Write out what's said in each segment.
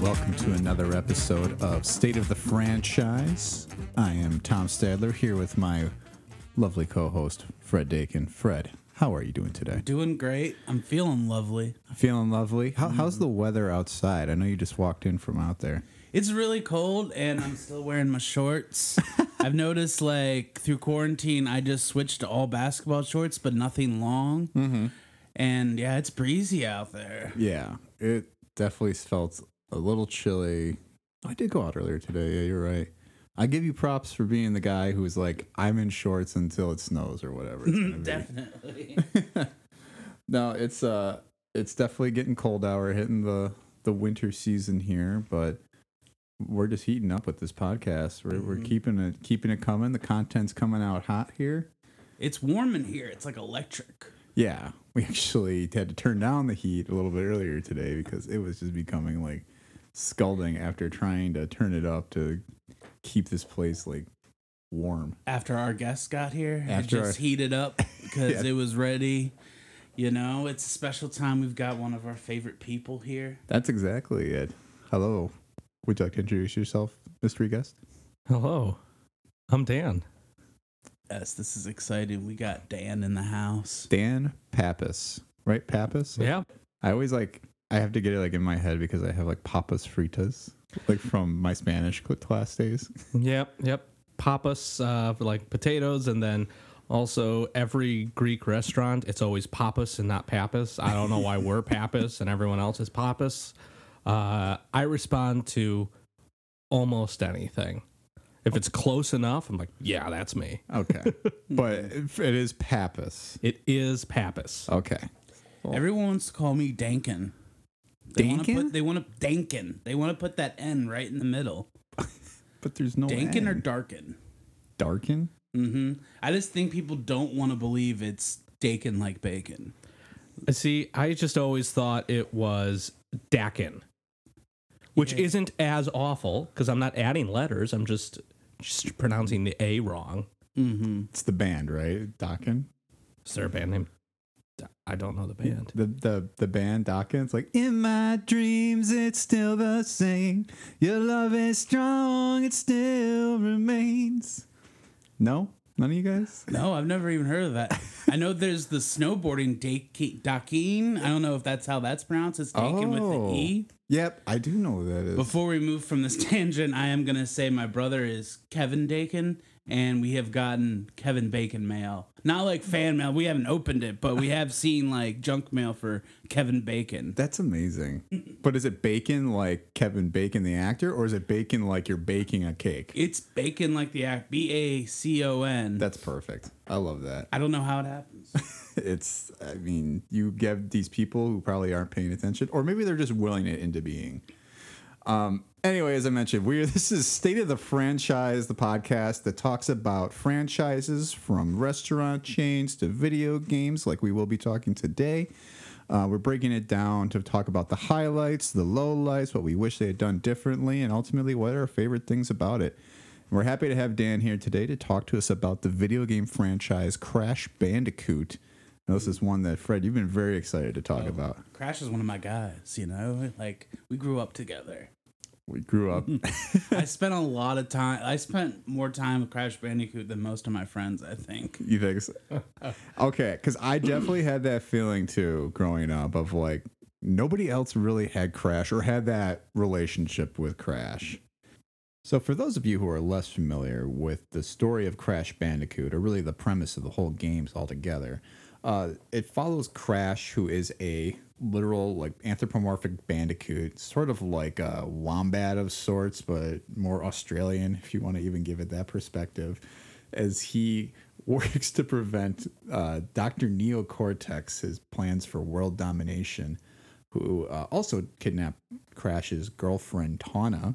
welcome to another episode of State of the Franchise. I am Tom Stadler here with my lovely co-host Fred Dakin. Fred, how are you doing today? Doing great. I'm feeling lovely. Feeling lovely. How, how's the weather outside? I know you just walked in from out there. It's really cold and I'm still wearing my shorts. I've noticed like through quarantine, I just switched to all basketball shorts, but nothing long. Mm-hmm. And yeah, it's breezy out there. Yeah, it definitely felt a little chilly. I did go out earlier today. Yeah, you're right. I give you props for being the guy who's like, I'm in shorts until it snows or whatever. Definitely. No, it's uh it's definitely getting cold out. We're hitting the the winter season here, but we're just heating up with this podcast. We're we're keeping it keeping it coming. The content's coming out hot here. it's warm in here. It's like electric. Yeah. We actually had to turn down the heat a little bit earlier today because it was just becoming like scalding after trying to turn it up to keep this place like warm. After our guests got here, After it just our- heated up because Yeah. it was ready. You know, it's a special time. We've got one of our favorite people here. That's exactly it. Hello. Would you like to introduce yourself, mystery guest? Hello, I'm Dan. Yes, this is exciting. We got Dan in the house. Dan Pappas. Right? Pappas? Yeah, I always like I have to get it like in my head because I have like papas fritas like from my Spanish class days. yep, yep. Papas uh, for like potatoes, and then also every Greek restaurant, it's always papas and not papas. I don't know why we're papas and everyone else is papas. Uh, I respond to almost anything. If it's close enough, I'm like, yeah, that's me. Okay, but it it is papas. It is papas. Okay, Everyone wants to call me Dankin. They wanna put- They want to Dankin. They want to put that N right in the middle. but there's no Dankin or N. Darkin. Darkin. hmm I just think people don't want to believe it's Dakin like bacon. See, I just always thought it was Dakin, which Yeah. isn't as awful because I'm not adding letters. I'm just just pronouncing the A wrong. Mm-hmm. It's the band, right? Dakin. Is there a band name? I don't know the band. The the the band Dakin. It's like in my dreams, it's still the same. Your love is strong, it still remains. No, none of you guys. No, I've never even heard of that. I know there's the snowboarding Daki- Dakin. I don't know if that's how that's pronounced. It's Dakin with Oh. the E. Oh. Yep, I do know who that is. Before we move from this tangent, I am gonna say my brother is Kevin Dakin, and we have gotten Kevin Bacon mail. Not like fan mail. We haven't opened it, but we have seen like junk mail for Kevin Bacon. That's amazing. but is it bacon like Kevin Bacon the actor, or is it bacon like you're baking a cake? It's bacon like the act. B A C O N. That's perfect. I love that. I don't know how it happens. It's, I mean, you get these people who probably aren't paying attention, or maybe they're just willing it into being. Um, anyway, as I mentioned, we're this is State of the Franchise, the podcast that talks about franchises from restaurant chains to video games, like we will be talking today. Uh, we're breaking it down to talk about the highlights, the lowlights, what we wish they had done differently, and ultimately what are our favorite things about it. And we're happy to have Dan here today to talk to us about the video game franchise Crash Bandicoot. Now, this is one that Fred, you've been very excited to talk oh, about. Crash is one of my guys. You know, like we grew up together. We grew up. I spent a lot of time. I spent more time with Crash Bandicoot than most of my friends. I think. You think so? Okay, because I definitely had that feeling too growing up of like nobody else really had Crash or had that relationship with Crash. So, for those of you who are less familiar with the story of Crash Bandicoot, or really the premise of the whole games altogether, uh, it follows Crash, who is a literal like anthropomorphic bandicoot, sort of like a wombat of sorts, but more Australian, if you want to even give it that perspective, as he works to prevent uh, Dr. Neocortex, his plans for world domination, who uh, also kidnapped Crash's girlfriend Tawna,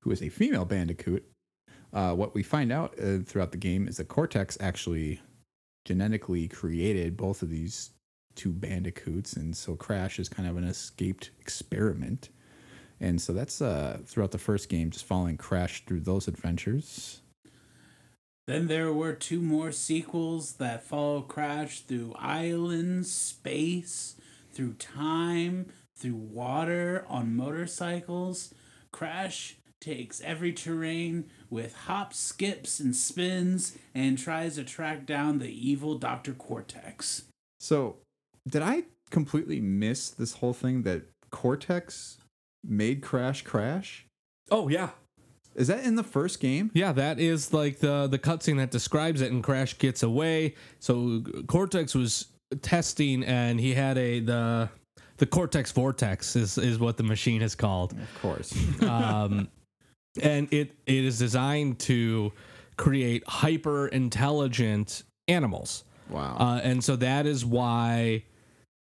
who is a female bandicoot. Uh, what we find out uh, throughout the game is that Cortex actually genetically created both of these two bandicoots, and so Crash is kind of an escaped experiment. And so that's uh, throughout the first game, just following Crash through those adventures. Then there were two more sequels that follow Crash through islands, space, through time, through water on motorcycles. Crash takes every terrain with hops, skips, and spins and tries to track down the evil Dr. Cortex. So, did I completely miss this whole thing that Cortex made Crash crash? Oh yeah, Is that in the first game? Yeah, that is like the the cutscene that describes it, and Crash gets away. So Cortex was testing, and he had a the the Cortex Vortex is is what the machine is called, Of course. um, and it it is designed to create hyper intelligent animals. Wow. Uh, and so that is why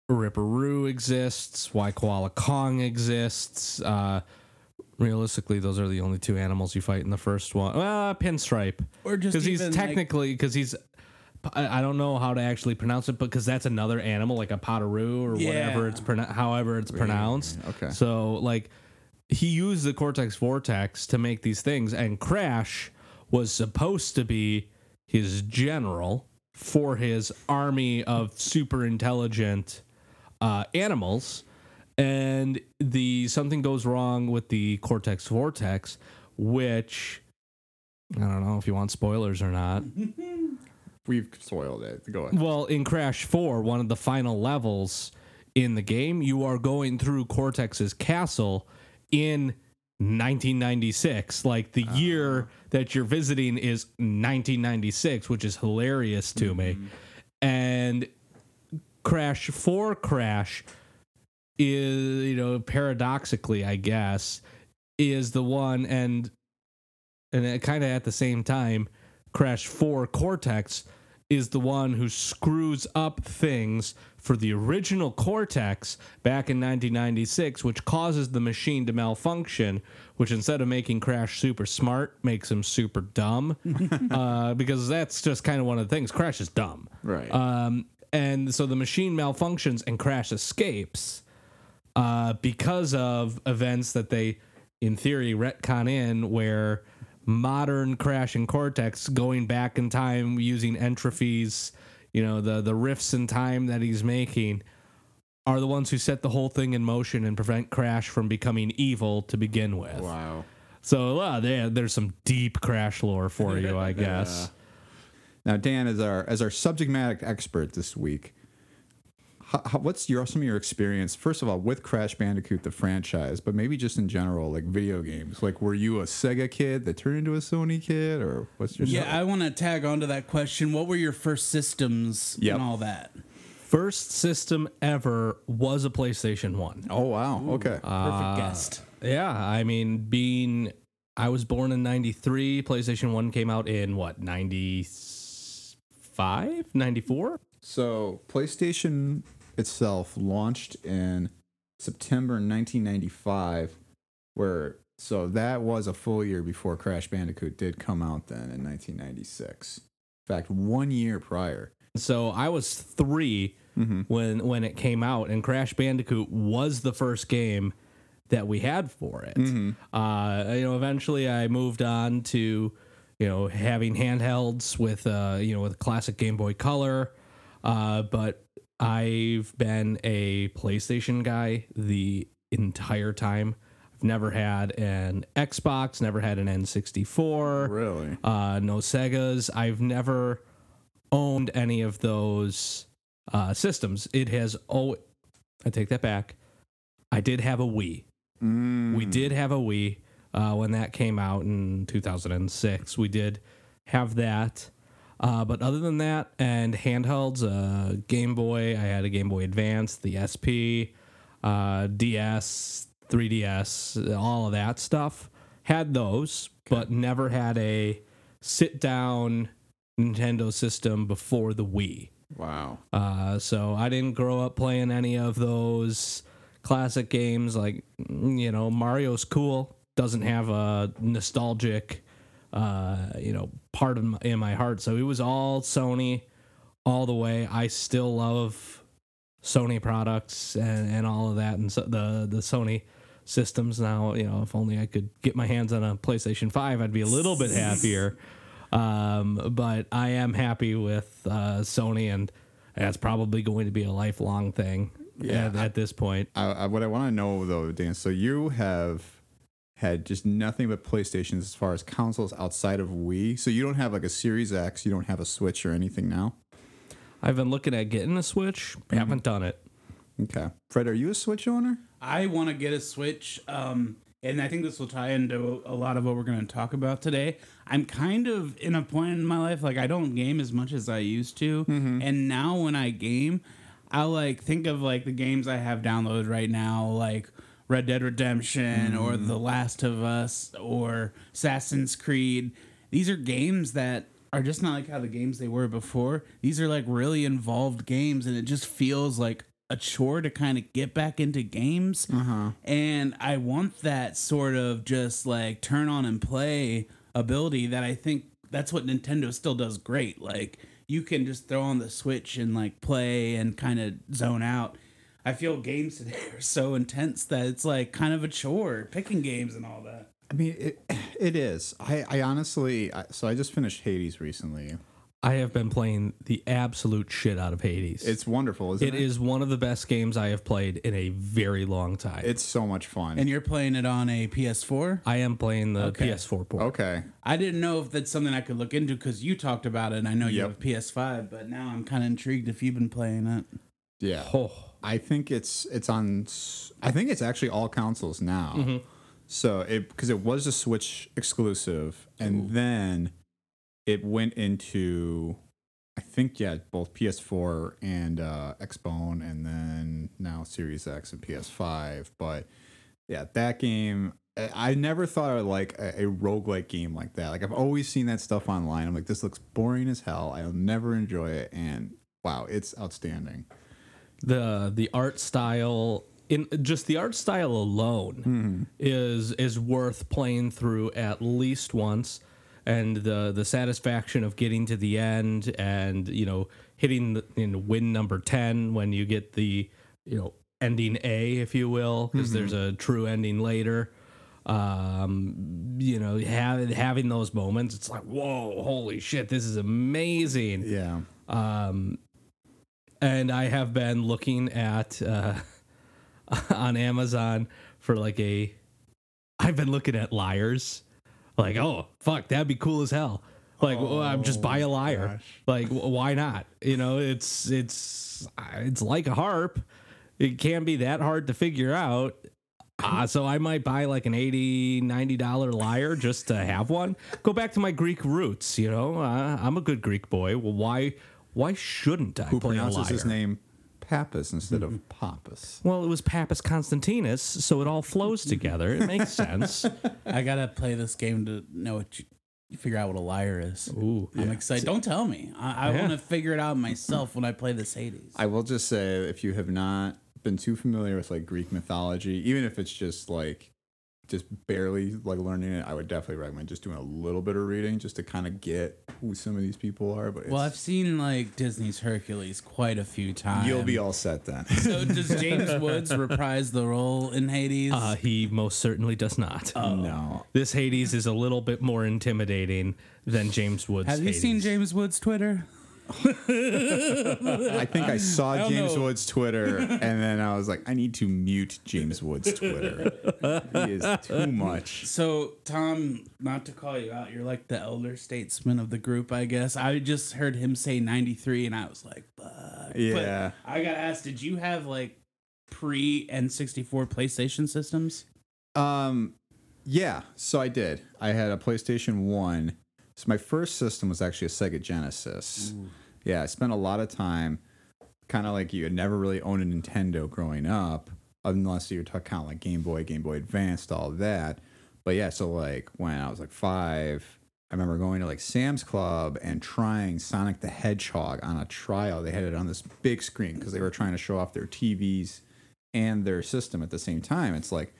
Ripperoo exists, why Koala Kong exists. Uh, realistically, those are the only two animals you fight in the first one. Well, Pinstripe, Or just because he's technically because he's. I don't know how to actually pronounce it but because that's another animal like a potoroo or whatever it's pronou- however it's pronounced. okay. So like he used the Cortex Vortex to make these things, and Crash was supposed to be his general for his army of super intelligent uh, animals. And the something goes wrong with the Cortex Vortex, which I don't know if you want spoilers or not. We've spoiled it. Go ahead. Well, in Crash 4, one of the final levels in the game, you are going through Cortex's castle in 1996. Like the year ah. that you're visiting is 1996, which is hilarious to me. Mm-hmm. And Crash 4 Crash is, you know, paradoxically, I guess, is the one and and kind of at the same time, Crash 4 Cortex is the one who screws up things for the original Cortex back in 1996, which causes the machine to malfunction, which instead of making Crash super smart, makes him super dumb. uh, because that's just kind of one of the things. Crash is dumb. Right. Um, and so the machine malfunctions and Crash escapes uh, because of events that they, in theory, retcon in where modern Crash and Cortex going back in time using N. Tropy's, you know, the, the rifts in time that he's making are the ones who set the whole thing in motion and prevent Crash from becoming evil to begin with. wow. So uh, there, there's some deep Crash lore for you, I guess. Now, Dan, as our as our subject matter expert this week, how, how, what's your some of your experience? First of all, with Crash Bandicoot the franchise, but maybe just in general, like video games. Like, were you a Sega kid that turned into a Sony kid, or what's your Yeah, I want to tag on to that question. What were your first systems Yep. and all that? First system ever was a PlayStation 1. Oh wow. Okay. Perfect guest. Uh, yeah, I mean, being I was born in 93, PlayStation 1 came out in what, 95, 94? So PlayStation itself launched in September 1995, where so that was a full year before Crash Bandicoot did come out then in 1996. In fact, one year prior. So I was 3 when when it came out and Crash Bandicoot was the first game that we had for it. Uh, you know, eventually I moved on to you know having handhelds with uh, you know with classic Game Boy Color, uh, but I've been a PlayStation guy the entire time. I've never had an Xbox, never had an N64 Really? uh, no Segas. I've never owned any of those uh, systems. It has oh, I take that back. I did have a Wii. Mm. We did have a Wii uh, when that came out in 2006. We did have that. Uh, but other than that, and handhelds, uh, Game Boy, I had a Game Boy Advance, the SP, uh, DS, 3DS, all of that stuff. Had those, but never had a sit down Nintendo system before the Wii. Wow. Uh, so I didn't grow up playing any of those classic games. Like, you know, Mario's cool. Doesn't have a nostalgic, uh, you know, part of my, in my heart. So it was all Sony, all the way. I still love Sony products and, and all of that, and so the the Sony systems. Now, you know, if only I could get my hands on a PlayStation Five, I'd be a little bit happier. Um, but I am happy with uh, Sony, and that's probably going to be a lifelong thing. Yeah, at, at this point. I, I, what I want to know though, Dan. So you have had just nothing but PlayStations as far as consoles outside of Wii. So you don't have like a Series X. You don't have a Switch or anything now. I've been looking at getting a Switch. Mm-hmm. Haven't done it. Okay, Fred, are you a Switch owner? I want to get a Switch, um, and I think this will tie into a lot of what we're going to talk about today. I'm kind of in a point in my life like I don't game as much as I used to, and now when I game, I like think of like the games I have downloaded right now, like Red Dead Redemption or mm-hmm. The Last of Us or Assassin's Creed. These are games that are just not like how the games they were before. These are like really involved games, and it just feels like a chore to kind of get back into games. Uh-huh. And I want that sort of just like turn on and play ability that I think that's what Nintendo still does great. Like you can just throw on the Switch and like play and kind of zone out. I feel games today are so intense that it's like kind of a chore picking games and all that. I mean, it, it is. I, I honestly, I, so I just finished Hades recently. I have been playing the absolute shit out of Hades. It's wonderful, isn't it it? is one of the best games I have played in a very long time. It's so much fun. And you're playing it on a PS4? I am playing the Okay. PS4 port. okay. I didn't know if that's something I could look into because you talked about it and I know you Yep. have a PS5, but now I'm kind of intrigued if you've been playing it. Yeah. Oh, I think it's it's on. I think it's actually all consoles now. Mm-hmm. So it because it was a Switch exclusive, and then it went into, I think yeah, both PS4 and uh, Xbone, and then now Series X and PS5. But yeah, that game. I I never thought I would like a, a roguelike game like that. Like I've always seen that stuff online. I'm like, this looks boring as hell. I'll never enjoy it. And wow, it's outstanding. The the art style in just the art style alone is is worth playing through at least once. And the the satisfaction of getting to the end and you know hitting the, you know, win number 10 when you get the you know ending A if you will because there's a true ending later. Um you know having having those moments it's like whoa holy shit this is amazing. Yeah. um, and I have been looking at uh, on Amazon for like a. I've been looking at lyres, like oh fuck that'd be cool as hell. Like well, I'm just buy a lyre. gosh. Like wh- why not? You know it's it's it's like a harp. It can't be that hard to figure out. Uh, so I might buy like an 80 90 dollar lyre just to have one. Go back to my Greek roots, you know. Uh, I'm a good Greek boy. Well, why why shouldn't I Who play a pronounces lyre? his name Pappas instead of mm-hmm. Papas? Well, it was Pappus Constantinus, so it all flows together. It makes sense. I gotta play this game to know what you, you figure out what a lyre is. Ooh. I'm excited. Don't tell me. I, I Yeah. want to figure it out myself when I play this Hades. I will just say, if you have not been too familiar with like Greek mythology, even if it's just like just barely like learning it, I would definitely recommend just doing a little bit of reading just to kind of get who some of these people are. But well, I've seen like Disney's Hercules quite a few times. you'll be all set then. So does James Woods reprise the role in Hades? Uh, he most certainly does not. Oh. no, This Hades is a little bit more intimidating than James Woods. Have you seen James Woods' Twitter? I think I saw don't James know. Wood's Twitter, and then I was like, I need to mute James Wood's Twitter. he is too much. So, Tom, not to call you out, you're like the elder statesman of the group, I guess. I just heard him say 93, and I was like, fuck. Yeah. But I got asked, did you have like pre N64 PlayStation systems? Um, yeah. So I did. I had a PlayStation One. So my first system was actually a Sega Genesis. Yeah, I spent a lot of time, kind of like you, had never really owned a Nintendo growing up, unless you're talking kind of like Game Boy, Game Boy Advanced, all that. But yeah, so like when I was like five, I remember going to like Sam's Club and trying Sonic the Hedgehog on a trial. They had it on this big screen because they were trying to show off their TVs and their system at the same time. It's like,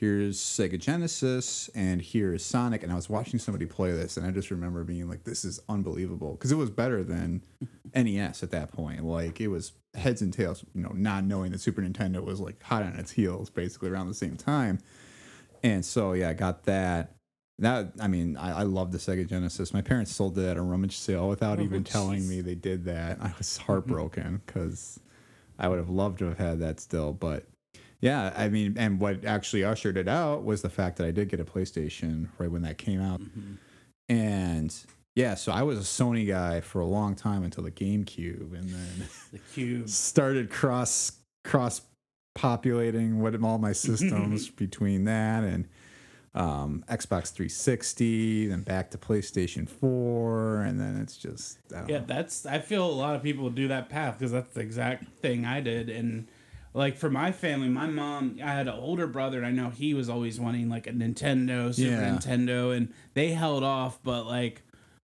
here's Sega Genesis and here's Sonic. And I was watching somebody play this, and I just remember being like, this is unbelievable because it was better than NES at that point. Like, it was heads and tails, you know, not knowing that Super Nintendo was like hot on its heels basically around the same time. And so, yeah, I got that. That I mean, I, I love the Sega Genesis. My parents sold it at a rummage sale without oh, even telling me they did that. I was mm-hmm. heartbroken because I would have loved to have had that still, but yeah, I mean, and what actually ushered it out was the fact that I did get a PlayStation right when that came out, Mhm. and yeah, so I was a Sony guy for a long time until the GameCube, and then The cube. started cross cross populating what all my systems between that and um, Xbox 360, then back to PlayStation 4, and then it's just I don't Yeah, know. that's. I feel a lot of people do that path because that's the exact thing I did. And like for my family, my mom, I had an older brother, and I know he was always wanting like a Nintendo, Super Yeah. Nintendo, and they held off. But like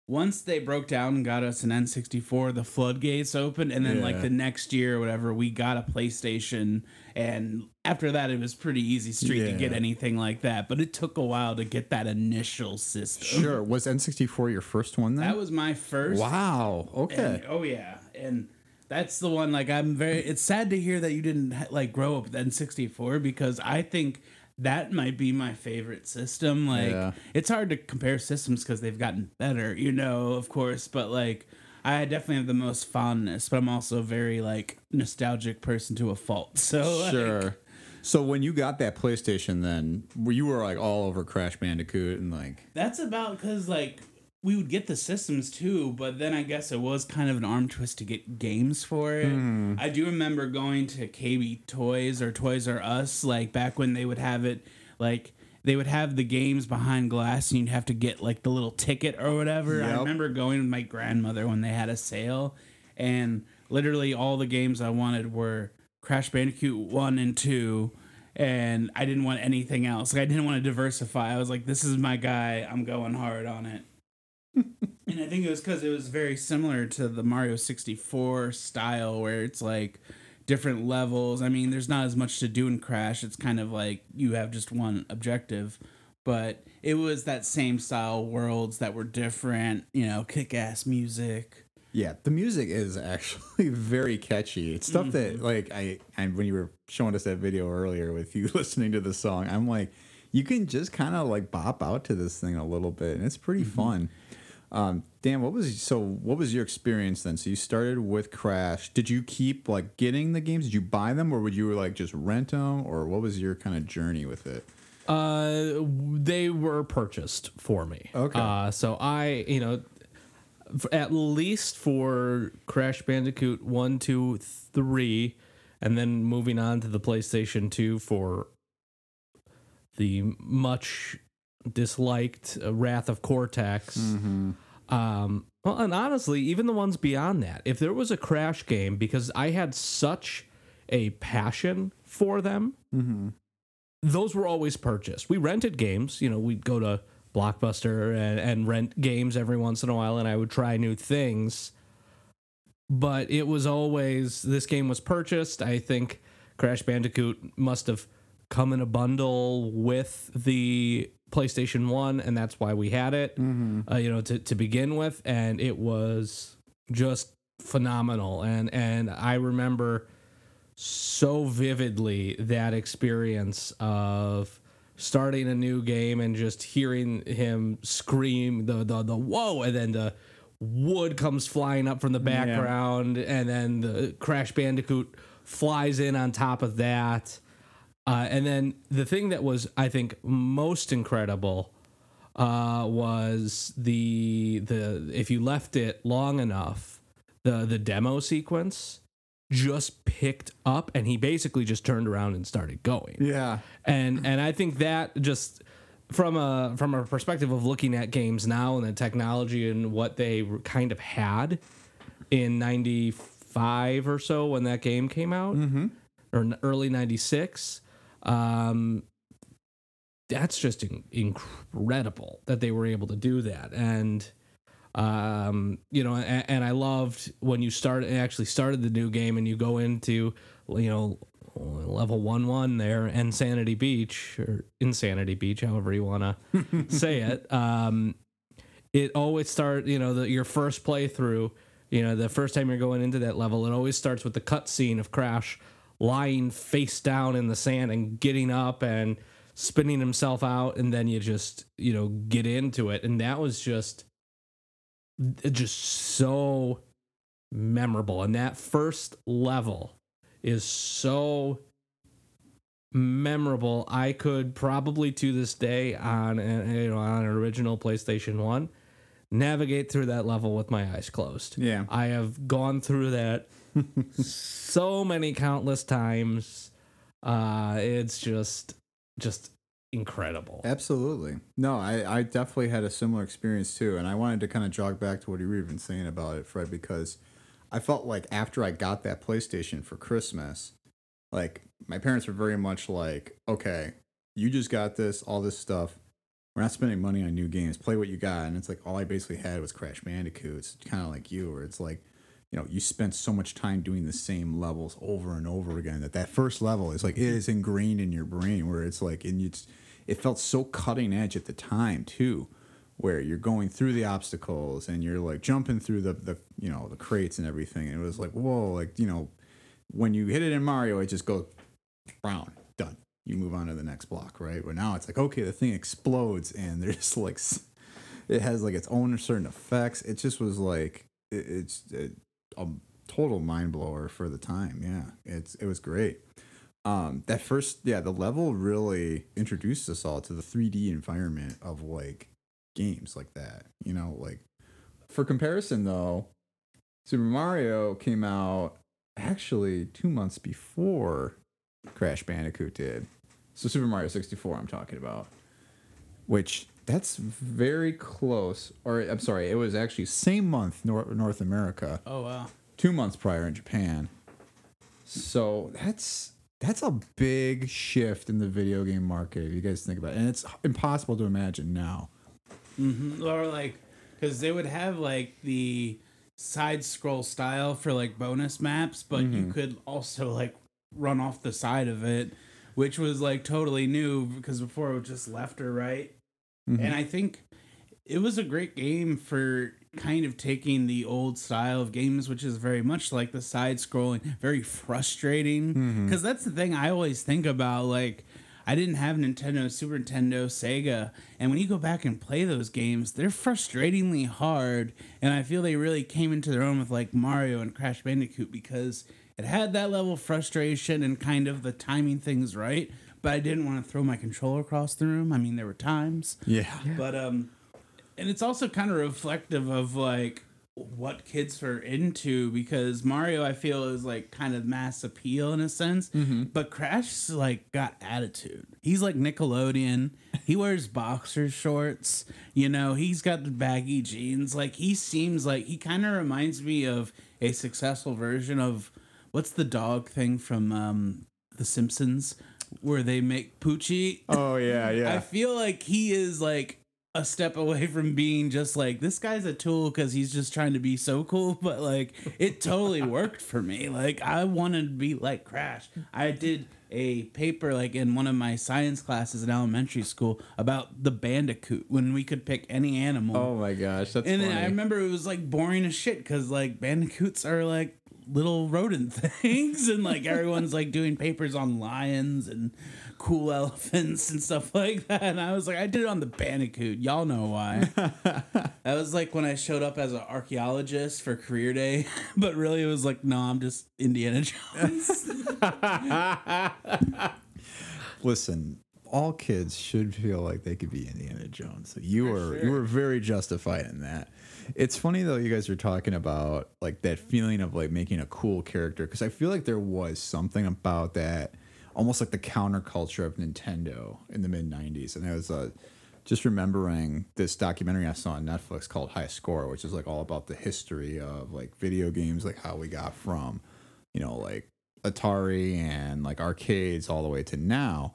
once they broke down and got us an N64, the floodgates opened, and then like the next year or whatever, we got a PlayStation. And after that, it was pretty easy street to get anything like that. But it took a while to get that initial system. Sure, was N64 your first one then? That was my first. wow. Okay. And- oh yeah, and that's the one. Like I'm very. It's sad to hear that you didn't ha- like grow up with N64 because I think that might be my favorite system. Like Yeah. it's hard to compare systems because they've gotten better, you know, of course. But like I definitely have the most fondness, but I'm also a very like nostalgic person to a fault. So like, Sure. So when you got that PlayStation, then you were like all over Crash Bandicoot and like That's about because like we would get the systems too, but then I guess it was kind of an arm twist to get games for it. Hmm. I do remember going to KB Toys or Toys R Us like back when they would have it like they would have the games behind glass and you'd have to get like the little ticket or whatever. I remember going with my grandmother when they had a sale and literally all the games I wanted were Crash Bandicoot 1 and 2 and I didn't want anything else. Like I didn't want to diversify. I was like this is my guy. I'm going hard on it. And I think it was cuz it was very similar to the Mario 64 style where it's like different levels. I mean, there's not as much to do in Crash. It's kind of like you have just one objective. But it was that same style worlds that were different, you know, kick ass music. Yeah, the music is actually very catchy. It's stuff that mm-hmm. like I and when you were showing us that video earlier with you listening to the song, I'm like, you can just kind of like bop out to this thing a little bit, and it's pretty mm-hmm. fun. Um, Dan, what was so? What was your experience then? So you started with Crash. Did you keep like getting the games? Did you buy them, or would you like just rent them, or what was your kind of journey with it? Uh, they were purchased for me. Okay. Uh, so I, you know, at least for Crash Bandicoot one, two, three, and then moving on to the PlayStation Two for the much disliked uh, Wrath of Cortex. Um, well, and honestly, even the ones beyond that, if there was a Crash game, because I had such a passion for them, those were always purchased. We rented games. You know, we'd go to Blockbuster and, and rent games every once in a while, and I would try new things. But it was always this game was purchased. I think Crash Bandicoot must have come in a bundle with the PlayStation One, and that's why we had it. Uh, you know, to to begin with, and it was just phenomenal. And and I remember so vividly that experience of starting a new game and just hearing him scream the the the whoa and then the wood comes flying up from the background and then the crash bandicoot flies in on top of that uh, and then the thing that was i think most incredible uh, was the the if you left it long enough the the demo sequence just picked up and he basically just turned around and started going. Yeah, and and I think that just from a from a perspective of looking at games now and the technology and what they kind of had in 95 or so when that game came out or in early 96 um that's just in- incredible that they were able to do that. And um you know and, and i loved when you started actually started the new game and you go into you know level 1 1 there N. Sanity Beach or insanity beach however you want to say it. Um it always start you know the, your first playthrough you know the first time you're going into that level it always starts with the cutscene of crash lying face down in the sand and getting up and spinning himself out and then you just you know get into it and that was just just so memorable and that first level is so memorable. I could probably to this day on a- you know on an original PlayStation 1 navigate through that level with my eyes closed. Yeah. I have gone through that so many countless times. Uh it's just just incredible. Absolutely. No, I, I definitely had a similar experience too. And I wanted to kind of jog back to what you were even saying about it, Fred, because I felt like after I got that PlayStation for Christmas, like my parents were very much like, okay, you just got this, all this stuff. We're not spending money on new games. Play what you got. And it's like all I basically had was Crash Bandicoot. It's kind of like you, where it's like, you know, you spent so much time doing the same levels over and over again that that first level is like it is ingrained in your brain. Where it's like, and it's it felt so cutting edge at the time too, where you're going through the obstacles and you're like jumping through the the you know the crates and everything. And it was like whoa, like you know, when you hit it in Mario, it just goes brown, done. You move on to the next block, right? But now it's like okay, the thing explodes and there's like it has like its own certain effects. It just was like it, it's it, a total mind blower for the time. Yeah, it's it was great. Um, that first, yeah, the level really introduced us all to the 3D environment of like games like that. You know, like for comparison though, Super Mario came out actually two months before Crash Bandicoot did. So Super Mario 64, I'm talking about, which that's very close. Or I'm sorry, it was actually same month North North America Oh wow. two months prior in Japan. So that's that's a big shift in the video game market if you guys think about it. And it's impossible to imagine now. hmm Or like, because they would have like the side scroll style for like bonus maps, but you could also like run off the side of it, which was like totally new because before it was just left or right. Mm-hmm. And I think it was a great game for kind of taking the old style of games, which is very much like the side scrolling, very frustrating. Mm-hmm. Because that's the thing I always think about. Like, I didn't have Nintendo, Super Nintendo, Sega, and when you go back and play those games, they're frustratingly hard. And I feel they really came into their own with like Mario and Crash Bandicoot because it had that level of frustration and kind of the timing things right. But I didn't want to throw my controller across the room. I mean, there were times. Yeah. But um and it's also kind of reflective of like what kids are into because Mario I feel is like kind of mass appeal in a sense, but Crash like got attitude. He's like Nickelodeon. He wears boxer shorts. You know, he's got the baggy jeans. Like he seems like he kind of reminds me of a successful version of what's the dog thing from um The Simpsons where they make Poochie. Oh yeah, yeah. I feel like he is like a step away from being just like this guy's a tool because he's just trying to be so cool. But like it totally worked for me. Like I wanted to be like Crash. I did a paper like in one of my science classes in elementary school about the bandicoot when we could pick any animal. oh my gosh, that's and funny. I remember it was like boring as shit because like bandicoots are like little rodent things and like everyone's like doing papers on lions and cool elephants and stuff like that and i was like i did it on the bandicoot y'all know why that was like when i showed up as an archaeologist for career day but really it was like no i'm just indiana jones Listen, all kids should feel like they could be Indiana Jones. So you were you were very justified in that. It's funny though you guys are talking about like that feeling of like making a cool character because I feel like there was something about that almost like the counterculture of Nintendo in the mid 90s and I was uh, just remembering this documentary I saw on Netflix called High Score which is like all about the history of like video games like how we got from you know like Atari and like arcades all the way to now.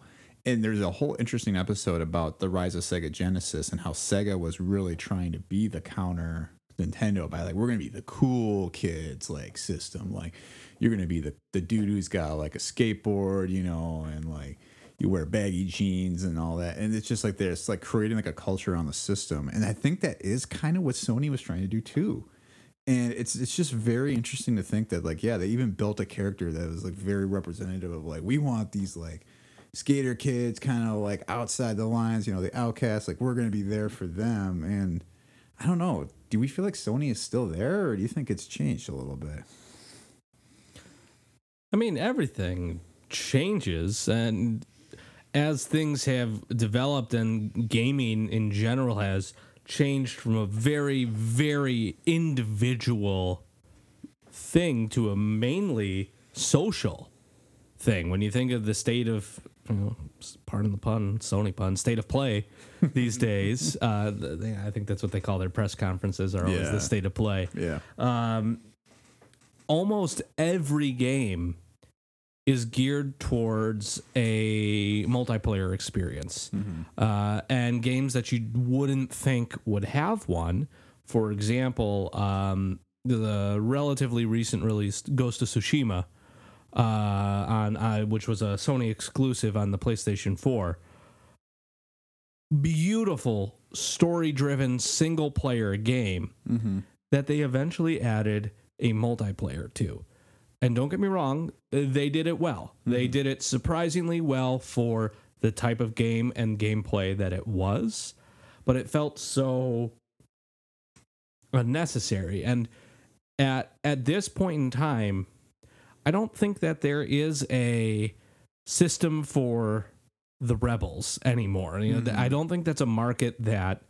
And there's a whole interesting episode about the rise of Sega Genesis and how Sega was really trying to be the counter Nintendo by like we're gonna be the cool kids like system. Like you're gonna be the the dude who's got like a skateboard, you know, and like you wear baggy jeans and all that. And it's just like this like creating like a culture on the system. And I think that is kind of what Sony was trying to do too and it's it's just very interesting to think that like yeah they even built a character that was like very representative of like we want these like skater kids kind of like outside the lines you know the outcasts like we're gonna be there for them and i don't know do we feel like sony is still there or do you think it's changed a little bit I mean, everything changes, and as things have developed, and gaming in general has changed from a very, very individual thing to a mainly social thing. When you think of the state of, you know, pardon the pun, Sony pun, state of play these days, uh, th- I think that's what they call their press conferences, are always Yeah. the state of play Yeah. almost every game is geared towards a multiplayer experience. Uh, and games that you wouldn't think would have one, for example, um, the relatively recent release Ghost of Tsushima, uh, on uh, which was a Sony exclusive on the PlayStation 4. Beautiful story-driven single-player game that they eventually added a multiplayer to. And don't get me wrong, they did it well. They did it surprisingly well for the type of game and gameplay that it was, but it felt so unnecessary. And at at this point in time, I don't think that there is a system for the rebels anymore. You know, th- I hmm. don't think that's a market that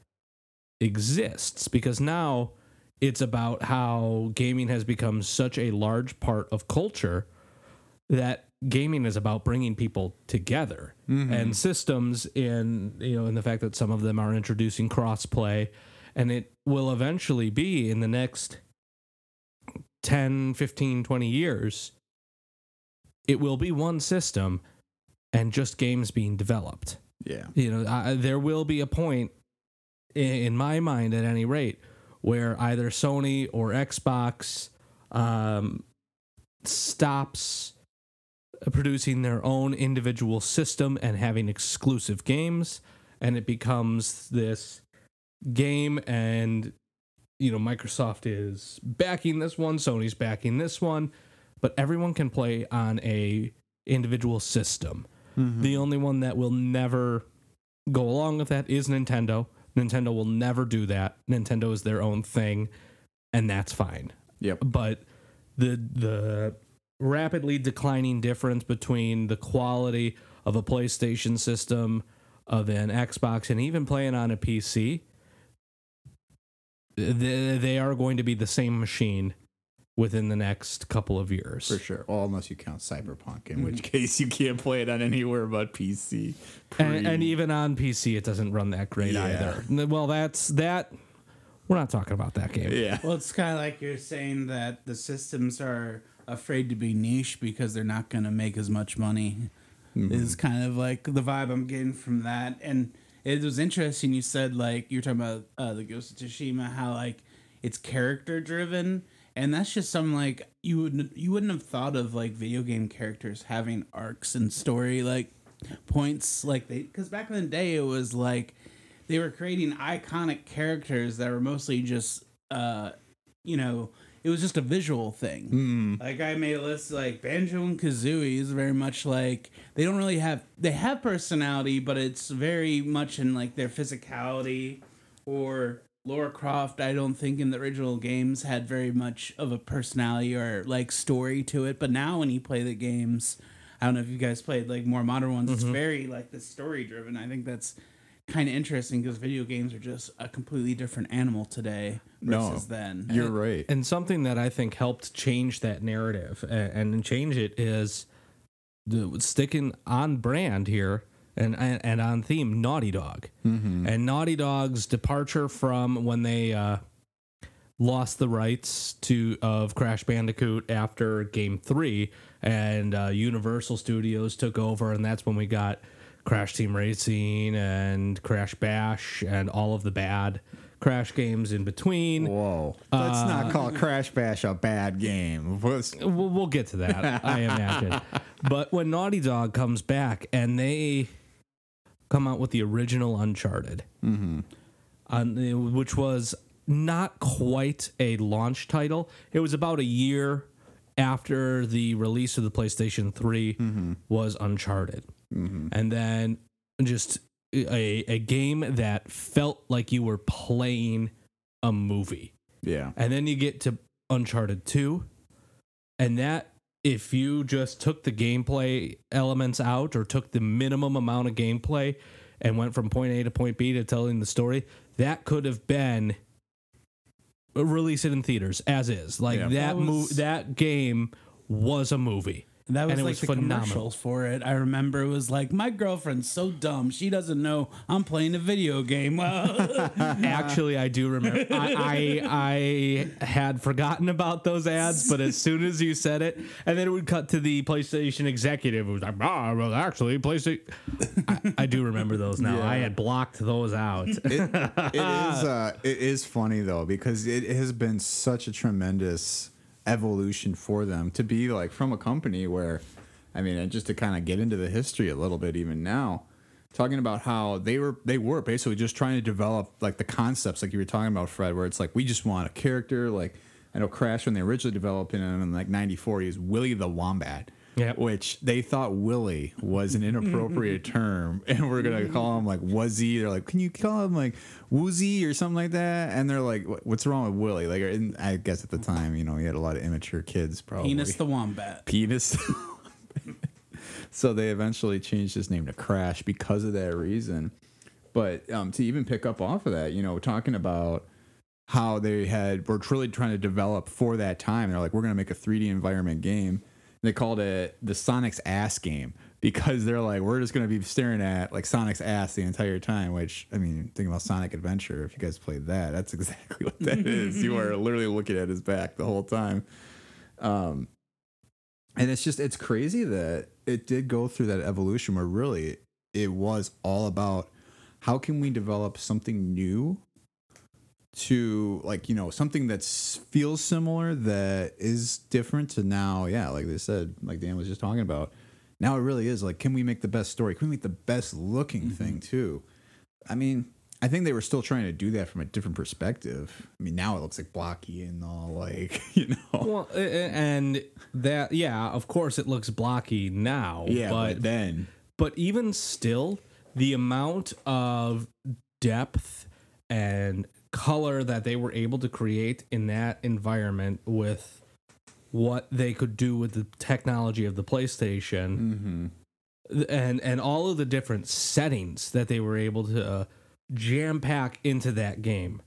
exists because now it's about how gaming has become such a large part of culture that gaming is about bringing people together mm-hmm. and systems in you know in the fact that some of them are introducing crossplay and it will eventually be in the next 10 15 20 years it will be one system and just games being developed Yeah. you know I, there will be a point i- in my mind at any rate where either sony or xbox um, stops producing their own individual system and having exclusive games and it becomes this game and you know microsoft is backing this one sony's backing this one but everyone can play on a individual system mm-hmm. the only one that will never go along with that is Nintendo. Nintendo will never do that. Nintendo is their own thing, and that's fine. Yep. But the the rapidly declining difference between the quality of a PlayStation system, of an Xbox, and even playing on a PC, they, they are going to be the same machine within the next couple of years. For sure. Well, unless you count Cyberpunk, in which case you can't play it on anywhere but PC. and, Pre- and even on PC, it doesn't run that great Yeah. either. Well, that's that. We're not talking about that game. yeah. Well, it's kind of like you're saying that the systems are afraid to be niche because they're not going to make as much money. Is kind of like the vibe I'm getting from that. And it was interesting. You said like you're talking about uh, the Ghost of Tsushima, how like it's character driven, and that's just something like you would you wouldn't have thought of like video game characters having arcs and story like points like they because back in the day it was like they were creating iconic characters that were mostly just uh you know it was just a visual thing. Like i made a list like banjo and kazooie is very much like they don't really have they have personality but it's very much in like their physicality or Laura Croft, I don't think in the original games had very much of a personality or like story to it. But now when you play the games, I don't know if you guys played like more modern ones, it's mm-hmm. very like the story driven. I think that's kind of interesting because video games are just a completely different animal today No. versus then. You're right. And something that I think helped change that narrative a- and change it is the sticking on brand here and and, and on theme Naughty Dog. And Naughty Dog's departure from when they uh, lost the rights to of Crash Bandicoot after Game Three, and uh, Universal Studios took over, and that's when we got Crash Team Racing and Crash Bash and all of the bad Crash games in between. Whoa. Let's not call Crash Bash a bad game. We'll, we'll get to that, I imagine. But when Naughty Dog comes back and they come out with the original Uncharted, mm-hmm. on, which was not quite a launch title, it was about a year after the release of the PlayStation 3 mm-hmm. was Uncharted. Mm-hmm. And then just a, a game that felt like you were playing a movie. yeah. And then you get to Uncharted 2, and that if you just took the gameplay elements out or took the minimum amount of gameplay and went from point A to point B to telling the story, that could have been release it in theaters as is. Like Yeah. that That mo- was- that game was a movie. And that was And it like was the phenomenal. commercials for it. I remember it was like, my girlfriend's so dumb. She doesn't know I'm playing a video game. Well, Actually, I do remember. I, I I had forgotten about those ads, but as soon as you said it, and then it would cut to the PlayStation executive who was like, "Ah, well, actually, PlayStation." I, I do remember those now. I had blocked those out. it, it is uh, it is funny though because it has been such a tremendous evolution for them to be like from a company where I mean just to kind of get into the history a little bit even now talking about how they were they were basically just trying to develop like the concepts like you were talking about Fred where it's like we just want a character like I know Crash when they originally developed him in like 94 he was Willie the Wombat Yep. which they thought Willie was an inappropriate term, and we're gonna call him like Wuzzy. They're like, can you call him like Woozy or something like that? And they're like, what's wrong with Willie? Like, and I guess at the time, you know, he had a lot of immature kids, probably. penis the wombat. Penis. so they eventually changed his name to Crash because of that reason. But um, to even pick up off of that, you know, talking about how they had were truly trying to develop for that time. They're like, we're going to make a 3D environment game. They called it the Sonic's ass game because they're like, we're just going to be staring at like Sonic's ass the entire time. Which I mean, think about Sonic Adventure. If you guys played that, that's exactly what that is. You are literally looking at his back the whole time. Um, and it's just it's crazy that it did go through that evolution where really it was all about how can we develop something new to like you know something that feels similar that is different to now yeah like they said like dan was just talking about now it really is like can we make the best story? Can we make the best looking mm-hmm. thing too? I mean i think they were still trying to do that from a different perspective. I mean now it looks like blocky and all like you know? Well, and that yeah, of course, it looks blocky now. yeah but but then. but even still the amount of depth and color that they were able to create in that environment with what they could do with the technology of the PlayStation. And and all of the different settings that they were able to uh, jam pack into that game.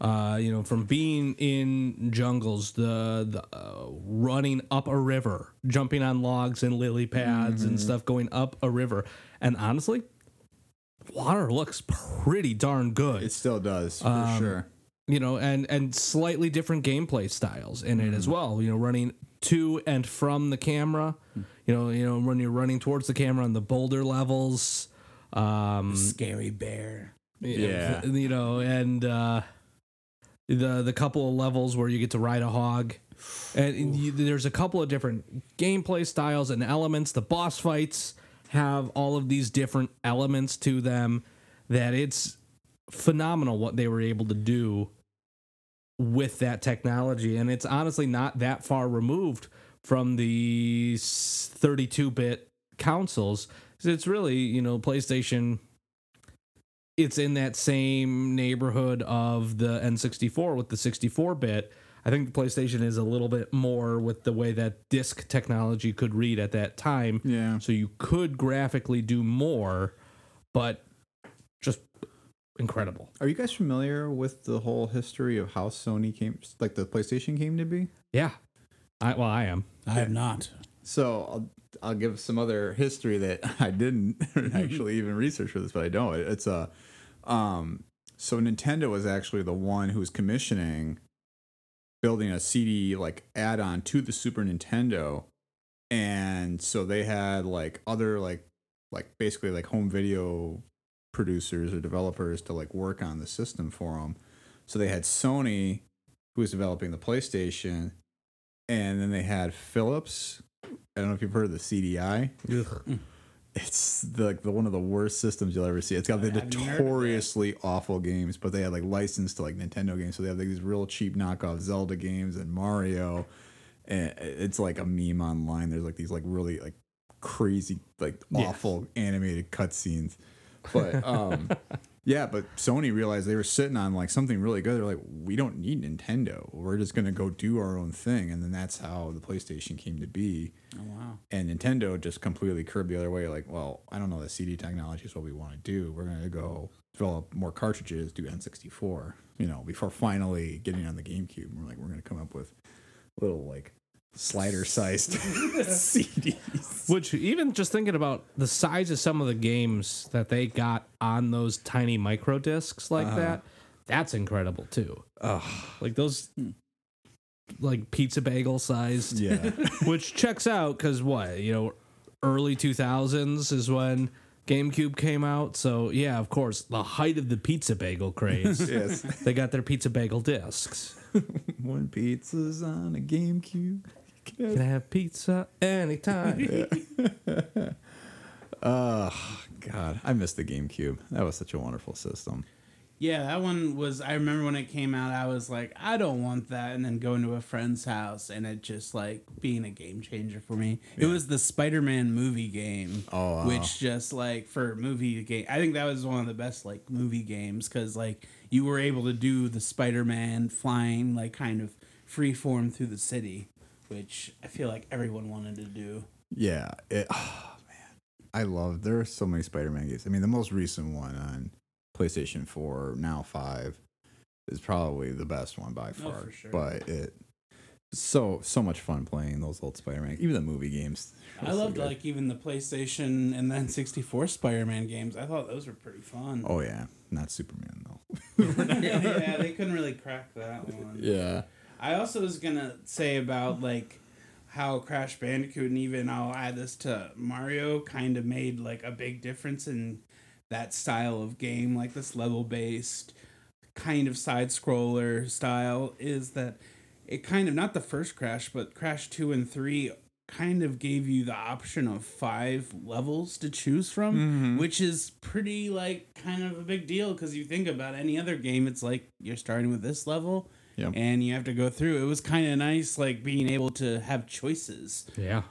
Uh, you know, from being in jungles, the the uh, running up a river, jumping on logs and lily pads and stuff, going up a river, and honestly, water looks pretty darn good. it still does for Um, sure you know, and and slightly different gameplay styles in it as well. You know, running to and from the camera. You know, you know when you're running towards the camera on the boulder levels. Um, Scary bear. Yeah. you know, and uh, the the couple of levels where you get to ride a hog, and you, there's a couple of different gameplay styles and elements. The boss fights have all of these different elements to them that it's phenomenal what they were able to do with that technology, and it's honestly not that far removed from the 32-bit consoles. It's really you know PlayStation it's in that same neighborhood of the N64 with the 64 bit. I think the PlayStation is a little bit more with the way that disc technology could read at that time. Yeah. So you could graphically do more, but just incredible. Are you guys familiar with the whole history of how Sony came, like the PlayStation came to be? Yeah. I, well, I am. I have not. So I'll, I'll give some other history that I didn't actually even research for this, but I know it. It's a, um, so Nintendo was actually the one who was commissioning building a CD like add-on to the Super Nintendo, and so they had like other like like basically like home video producers or developers to like work on the system for them. So they had Sony, who was developing the PlayStation, and then they had Philips. I don't know if you've heard of the CDI. It's the, like the one of the worst systems you'll ever see. It's got the I haven't heard of that. notoriously awful games, but they had like licensed to like Nintendo games, so they have like these real cheap knockoff Zelda games and Mario. And it's like a meme online. There's like these like really like crazy like Yes. awful animated cutscenes. But um Yeah, but Sony realized they were sitting on like something really good. They're like, we don't need Nintendo. We're just gonna go do our own thing, and then that's how the PlayStation came to be. Oh wow. And Nintendo just completely curbed the other way. Like, well, I don't know. The CD technology is what we want to do. We're gonna go develop more cartridges, do N64. You know, before finally getting on the GameCube. We're like, we're gonna come up with little like slider sized CDs. Which even just thinking about the size of some of the games that they got on those tiny micro discs like uh-huh. that, that's incredible too. Like those like pizza bagel sized Yeah. which checks out because what you know early 2000s is when gamecube came out so yeah of course the height of the pizza bagel craze yes. they got their pizza bagel discs One pizza's on a GameCube. Can I have pizza anytime Oh God, I miss the GameCube. That was such a wonderful system. Yeah, that one was. I remember when it came out, I was like, I don't want that, and then going to a friend's house and it just like being a game changer for me. It was the Spider-Man movie game, Oh, wow. which just like for movie game, I think that was one of the best like movie games because like you were able to do the Spider-Man flying like kind of free form through the city, which I feel like everyone wanted to do. Yeah. It, oh man, I love. There are so many Spider-Man games. I mean, the most recent one on PlayStation Four, now five, is probably the best one by oh, far. for sure. But it so so much fun playing those old Spider-Man, even the movie games. I were so loved like even the PlayStation and then 64 Spider-Man games. I thought those were pretty fun. Oh yeah, not Superman though. yeah, they couldn't really crack that one. yeah. I also was gonna say about like how Crash Bandicoot and even I'll add this to Mario kind of made like a big difference in that style of game, like this level based kind of side scroller style, is that it kind of not the first Crash, but Crash two and three kind of gave you the option of five levels to choose from, mm-hmm. which is pretty like kind of a big deal because you think about any other game, it's like you're starting with this level Yep. and you have to go through. It was kind of nice, like being able to have choices. yeah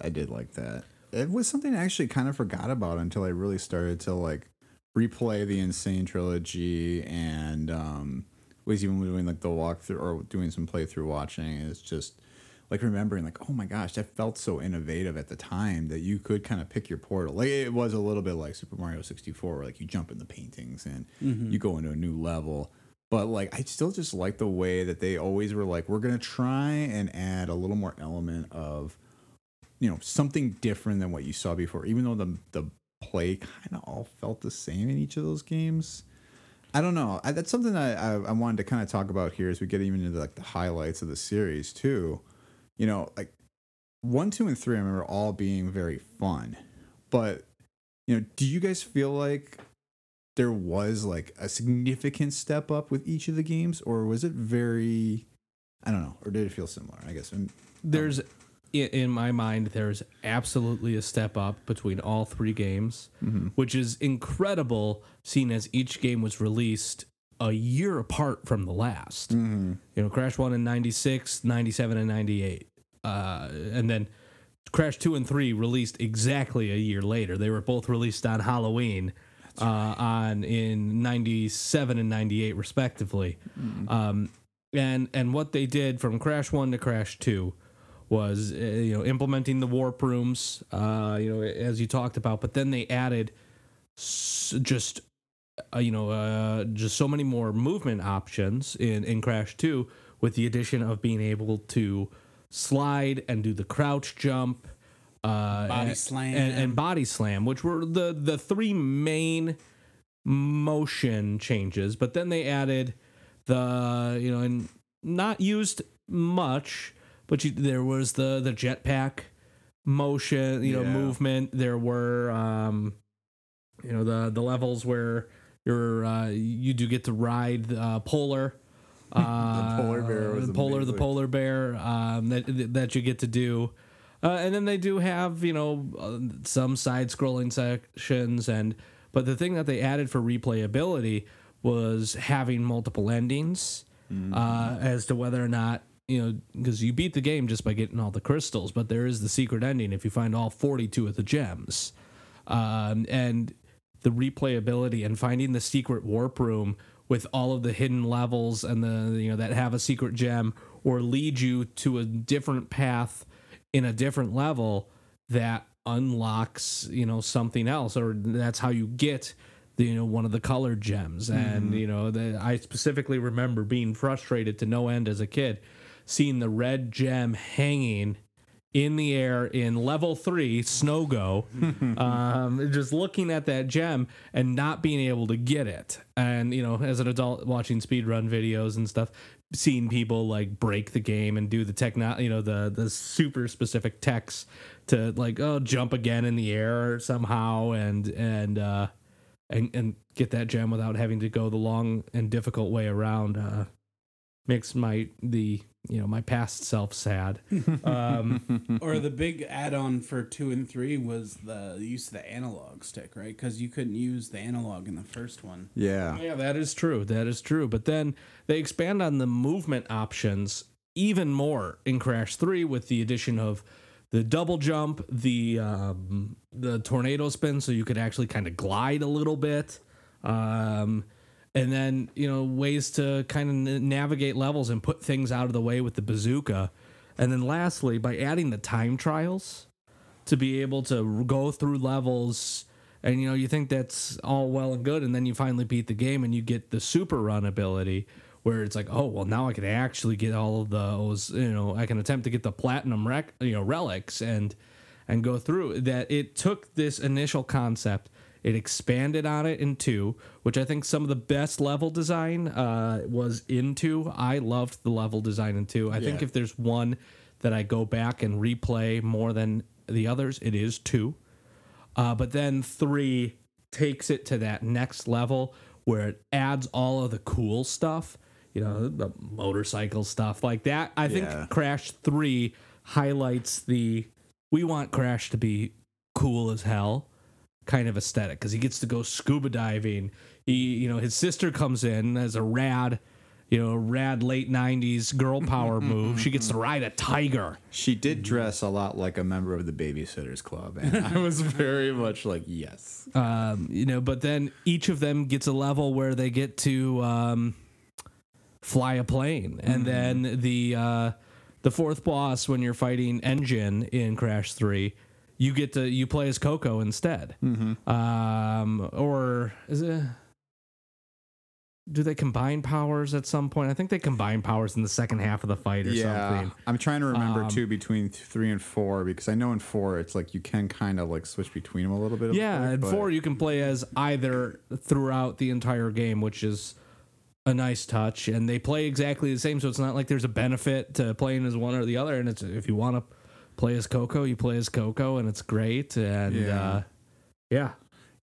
I did like that. It was something I actually kind of forgot about until I really started to like replay the N. Sane trilogy and um was even doing like the walkthrough or doing some playthrough watching. It's just like remembering like, oh my gosh, that felt so innovative at the time that you could kind of pick your portal. Like it was a little bit like Super Mario 64 where like you jump in the paintings and you go into a new level. But like I still just like the way that they always were like, we're gonna try and add a little more element of you know something different than what you saw before. Even though the the play kind of all felt the same in each of those games. I don't know. I, that's something that I, I wanted to kind of talk about here as we get even into like the highlights of the series too. You know like one two and three i remember all being very fun but you know do you guys feel like there was like a significant step up with each of the games or was it very i don't know or did it feel similar i guess? There's um, i- in my mind there's absolutely a step up between all three games mm-hmm. which is incredible seeing as each game was released a year apart from the last. Mm-hmm. You know crash 1 in 96 97 and 98 uh, and then crash 2 and 3 released exactly a year later. They were both released on halloween uh, on in 97 and 98 respectively. Um, and and what they did from crash 1 to crash 2 was uh, you know implementing the warp rooms uh, you know as you talked about but then they added s- just uh, you know uh, just so many more movement options in in crash 2 with the addition of being able to slide and do the crouch jump uh, Body and- slam. and, and body slam which were the the three main motion changes but then they added the you know and not used much but you, there was the the jetpack motion you know Yeah. movement there were um you know the the levels where you're uh you do get to ride uh polar uh polar bear was the polar the polar bear um that that you get to do uh, and then they do have you know uh, some side scrolling sections and but the thing that they added for replayability was having multiple endings uh, as to whether or not you know because you beat the game just by getting all the crystals but there is the secret ending if you find all 42 of the gems. Um, and the replayability and finding the secret warp room with all of the hidden levels and the you know that have a secret gem or lead you to a different path in a different level that unlocks you know something else or that's how you get the, you know one of the colored gems. And you know the, i specifically remember being frustrated to no end as a kid seeing the red gem hanging in the air in level three snow go um, just looking at that gem and not being able to get it. And you know as an adult watching speedrun videos and stuff seeing people like break the game and do the techno you know the the super specific techs to like oh jump again in the air somehow and and uh and and get that gem without having to go the long and difficult way around uh makes my the you know my past self sad um or the big add-on for two and three was the use of the analog stick, right? Because you couldn't use the analog in the first one. Yeah. Yeah, that is true. That is true. But then they expand on the movement options even more in Crash 3 with the addition of the double jump, the um, the tornado spin, so you could actually kind of glide a little bit. Um, and then, you know, ways to kind of navigate levels and put things out of the way with the bazooka. And then lastly, by adding the time trials, to be able to go through levels and you know you think that's all well and good and then you finally beat the game and you get the super run ability where it's like oh well now i can actually get all of those you know i can attempt to get the platinum rec- you know relics and and go through that it took this initial concept it expanded on it in two which i think some of the best level design uh, was in two. I loved the level design in two. I think if there's one that i go back and replay more than the others it is two. Uh, but then three takes it to that next level where it adds all of the cool stuff, you know, the motorcycle stuff like that. I think Yeah. Crash 3 highlights the we want Crash to be cool as hell kind of aesthetic because he gets to go scuba diving. He, you know, his sister comes in as a rad, you know, rad late 90s girl power move. She gets to ride a tiger. She did dress a lot like a member of the Babysitters Club, and I was very much like, yes. um, you know, but then each of them gets a level where they get to um, fly a plane, and then the uh, the fourth boss when you're fighting N. Gin in Crash Three, you get to you play as Coco instead, um, or is it? Do they combine powers at some point? I think they combine powers in the second half of the fight or Yeah, something. I'm trying to remember Um, too between three and four because I know in four it's like you can kind of like switch between them a little bit. Yeah, quick, but- four you can play as either throughout the entire game, which is a nice touch. And they play exactly the same, so it's not like there's a benefit to playing as one or the other. And it's if you want to play as Coco, you play as Coco, and it's great. And Yeah. uh, yeah,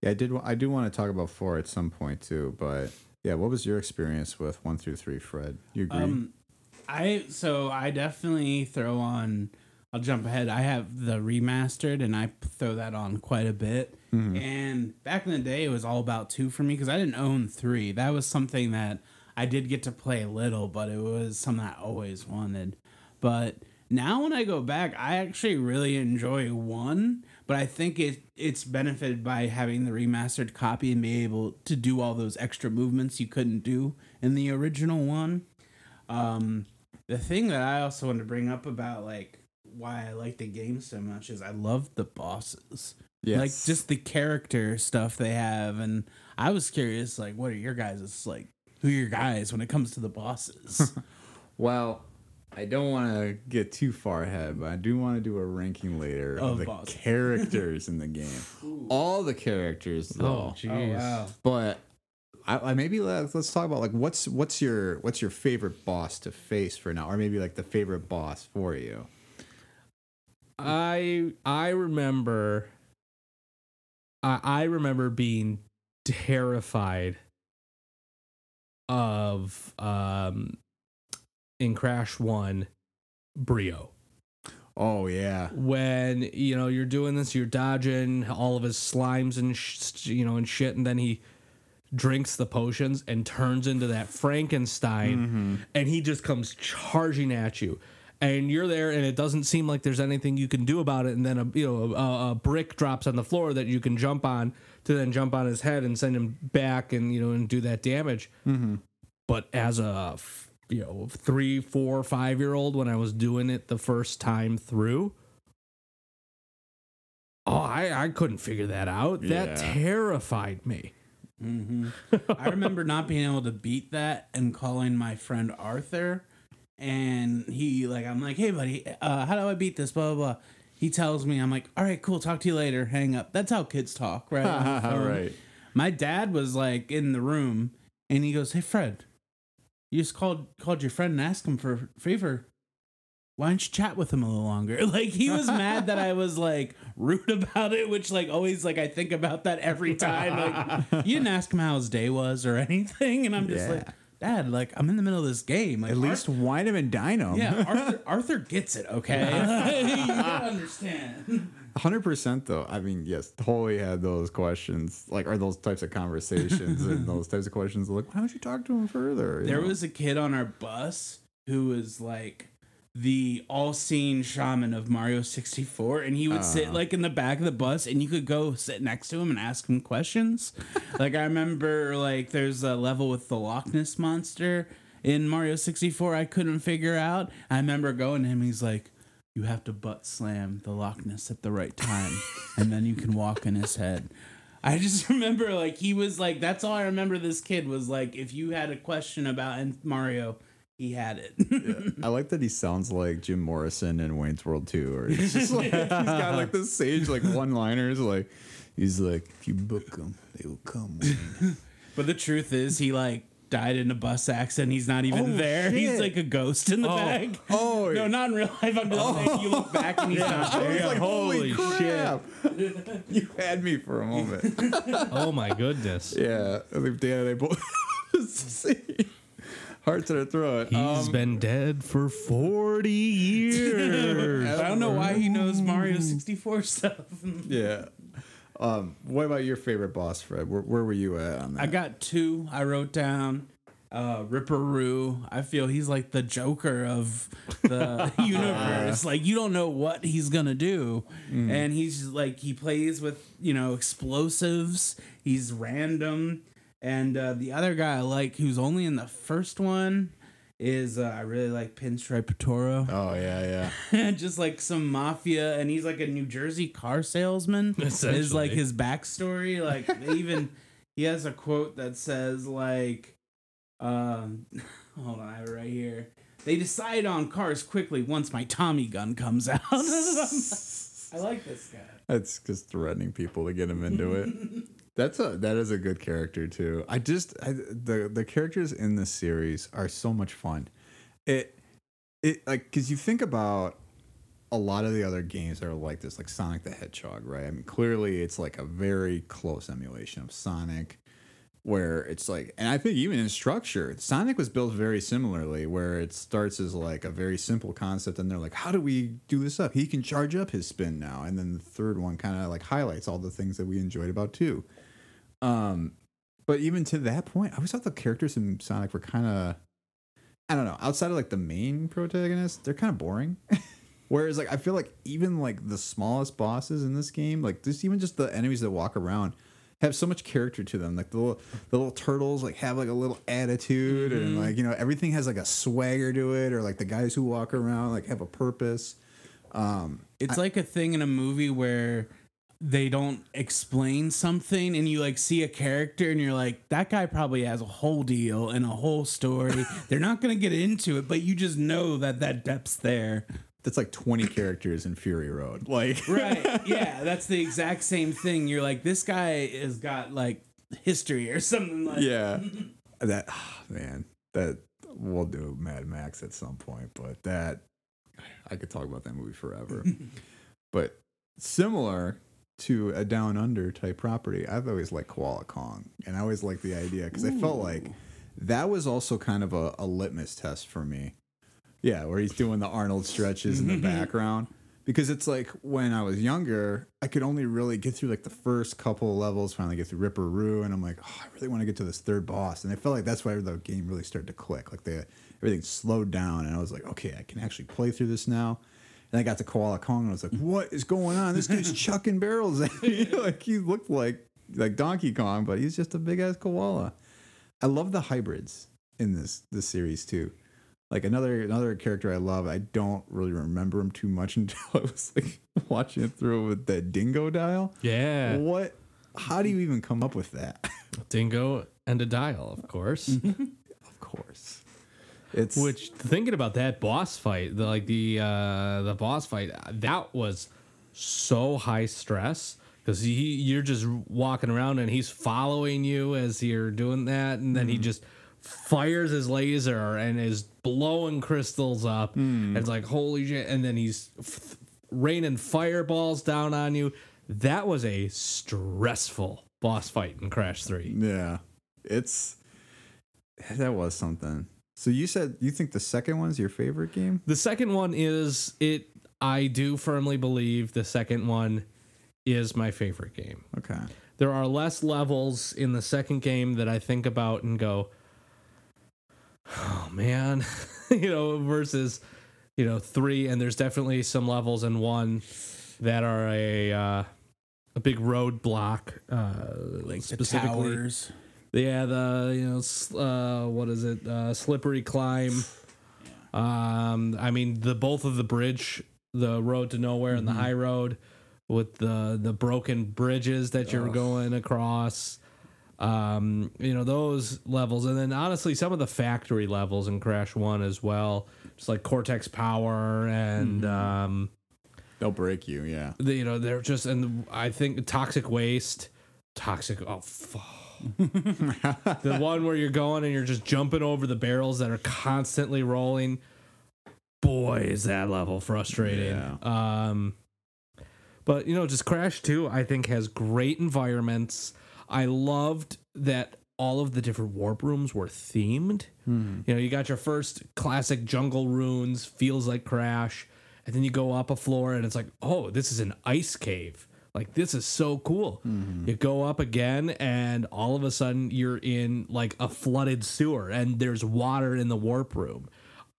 Yeah, I did. I do want to talk about four at some point too, but yeah, what was your experience with one through three, Fred? You agree? Um, I so I definitely throw on. I'll jump ahead. I have the remastered, and I throw that on quite a bit. And back in the day, it was all about two for me because I didn't own three. That was something that I did get to play a little, but it was something I always wanted. But now when I go back, I actually really enjoy one. But I think it it's benefited by having the remastered copy and be able to do all those extra movements you couldn't do in the original one. Um, the thing that I also want to bring up about like why I like the game so much is I love the bosses. Yes. Like just the character stuff they have, and I was curious, like, what are your guys' like? Who are your guys when it comes to the bosses? Well, I don't want to get too far ahead, but I do want to do a ranking later of, Of the bosses. characters in the game. All the characters, though. jeez. wow! But I, I maybe let's, let's talk about like what's what's your what's your favorite boss to face for now, or maybe like the favorite boss for you. I I remember I I remember being terrified of um in Crash 1 Brio. Oh yeah, When you know you're doing this you're dodging all of his slimes and sh- you know and shit and then he drinks the potions and turns into that Frankenstein mm-hmm. and he just comes charging at you. and you're there, and it doesn't seem like there's anything you can do about it, and then a you know a, a brick drops on the floor that you can jump on to then jump on his head and send him back, and you know and do that damage. Mm-hmm. But as a you know three, four, five year old, when I was doing it the first time through. Oh, I, I couldn't figure that out. That terrified me. I remember not being able to beat that and calling my friend Arthur, and he like I'm like, hey buddy, uh, how do I beat this? Blah blah blah. He tells me, I'm like, all right, cool, talk to you later. Hang up. That's how kids talk, right? On the phone. right. My dad was like in the room, and he goes, hey Fred, you just called called your friend and asked him for a favor. Why don't you chat with him a little longer? Like he was mad that I was like rude about it, which like always like I think about that every time. Like you didn't ask him how his day was or anything, and I'm just Yeah. like, Dad, like I'm in the middle of this game. Like At least wine him and dine him. yeah, Arthur, Arthur gets it. Okay, you gotta understand. Hundred percent though. I mean, yes, totally had those questions, like are those types of conversations and those types of questions. Like, why don't you talk to him further? You There know? was a kid on our bus who was like the all-seeing shaman of Mario 64 and he would sit uh-huh. like in the back of the bus and you could go sit next to him and ask him questions. like I remember like there's a level with the Loch Ness monster in Mario 64 I couldn't figure out. I remember going to him he's like you have to butt slam the Loch Ness at the right time and then you can walk in his head. I just remember like he was like that's all I remember this kid was like if you had a question about Mario, he had it. I like that he sounds like Jim Morrison in Wayne's World 2, or he's just like he's got like this sage like one liners like he's like if you book them, they will come. Wayne." but the truth is he like died in a bus accident. He's not even Oh, there. He's like a ghost in the Oh. bag. Oh, No, not in real life. I'm just saying you look back and he's not I there. was like, holy holy crap! you had me for a moment. Oh my goodness. yeah, I think Dan and I both see heart to the throat. He's Um, been dead for 40 years. I don't know why he knows Mario 64 stuff. yeah. Um, what about your favorite boss, Fred? Where, where were you at on that? I got two. I wrote down uh Ripper Roo. I feel he's like the Joker of the universe. Like you don't know what he's gonna do, and he's like he plays with you know explosives. He's random, and uh, the other guy I like who's only in the first one is uh, I really like Pinstripe Potoroo. oh yeah, yeah. just like some mafia and he's like a New Jersey car salesman is like his backstory like even he has a quote that says like um hold on I have it right here they decide on cars quickly once my Tommy gun comes out I like this guy That's just threatening people to get him into it. That's a that is a good character too. I just I, the the characters in this series are so much fun. It it like because you think about a lot of the other games that are like this, like Sonic the Hedgehog, right? I mean, clearly it's like a very close emulation of Sonic, where it's like, and I think even in structure, Sonic was built very similarly, where it starts as like a very simple concept, and they're like, how do we do this up? He can charge up his spin now, and then the third one kind of like highlights all the things that we enjoyed about two. Um, but even to that point, I always thought the characters in Sonic were kind of, I don't know, outside of like the main protagonist, they're kind of boring. Whereas like I feel like even like the smallest bosses in this game, like just even just the enemies that walk around, have so much character to them. Like the little the little turtles like have like a little attitude and like you know everything has like a swagger to it, or like the guys who walk around like have a purpose. Um, it's like a thing in a movie where they don't explain something and you like see a character and you're like that guy probably has a whole deal and a whole story. They're not going to get into it but you just know that that depth's there. That's like twenty characters in Fury Road. Like right. Yeah that's the exact same thing. You're like this guy has got like history or something like yeah. That ah, man. That we'll do mad max at some point but that i could talk about that movie forever. But similar to a down under type property i've always liked koala kong and i always liked the idea because i felt like that was also kind of a, a litmus test for me yeah where he's doing the arnold stretches in the mm-hmm. background because it's like when I was younger, I could only really get through like the first couple of levels, finally get through Ripper Roo, and I'm like, oh, I really want to get to this third boss, and I felt like that's why the game really started to click. Like the everything slowed down, and I was like, okay, I can actually play through this now. And I got to Koala Kong, and I was like, what is going on? This dude's chucking barrels at me. like he looked like like Donkey Kong, but he's just a big ass koala. I love the hybrids in this this series too. Like another another character I love, I don't really remember him too much until I was like watching it through with the Dingodile. Yeah. What? How do you even come up with that? Dingo and a dial, of course. of course, it's Which thinking about that boss fight, the like the uh the boss fight, that was so high stress because he you're just walking around and he's following you as you're doing that, and then he just fires his laser and is blowing crystals up. And it's like holy shit! And then he's f- raining fireballs down on you. That was a stressful boss fight in Crash Three. yeah, it's that was something. So you said you think the second one's your favorite game? The second one is it. I do firmly believe the second one is my favorite game. Okay. There are less levels in the second game that I think about and go, oh man, you know, versus, you know, three. And there's definitely some levels in one that are a uh, a big roadblock, uh, Like the specifically. towers. Yeah, the you know, uh, what is it? Uh, slippery climb. Um, I mean, the both of the bridge, the road to nowhere, and the high road, with the the broken bridges that you're going across. Um, you know those levels, and then honestly, some of the factory levels in Crash One as well, just like Cortex Power and um, They'll break you. Yeah. you know they're just and I think toxic waste, toxic. Oh, fuck. the one where you're going and you're just jumping over the barrels that are constantly rolling. Boy, is that level frustrating. Yeah. Um, but you know, just Crash Two, I think has great environments. I loved that all of the different warp rooms were themed. You know, you got your first classic jungle runes, feels like Crash, and then you go up a floor and it's like, oh, this is an ice cave. Like this is so cool. You go up again and all of a sudden you're in like a flooded sewer and there's water in the warp room,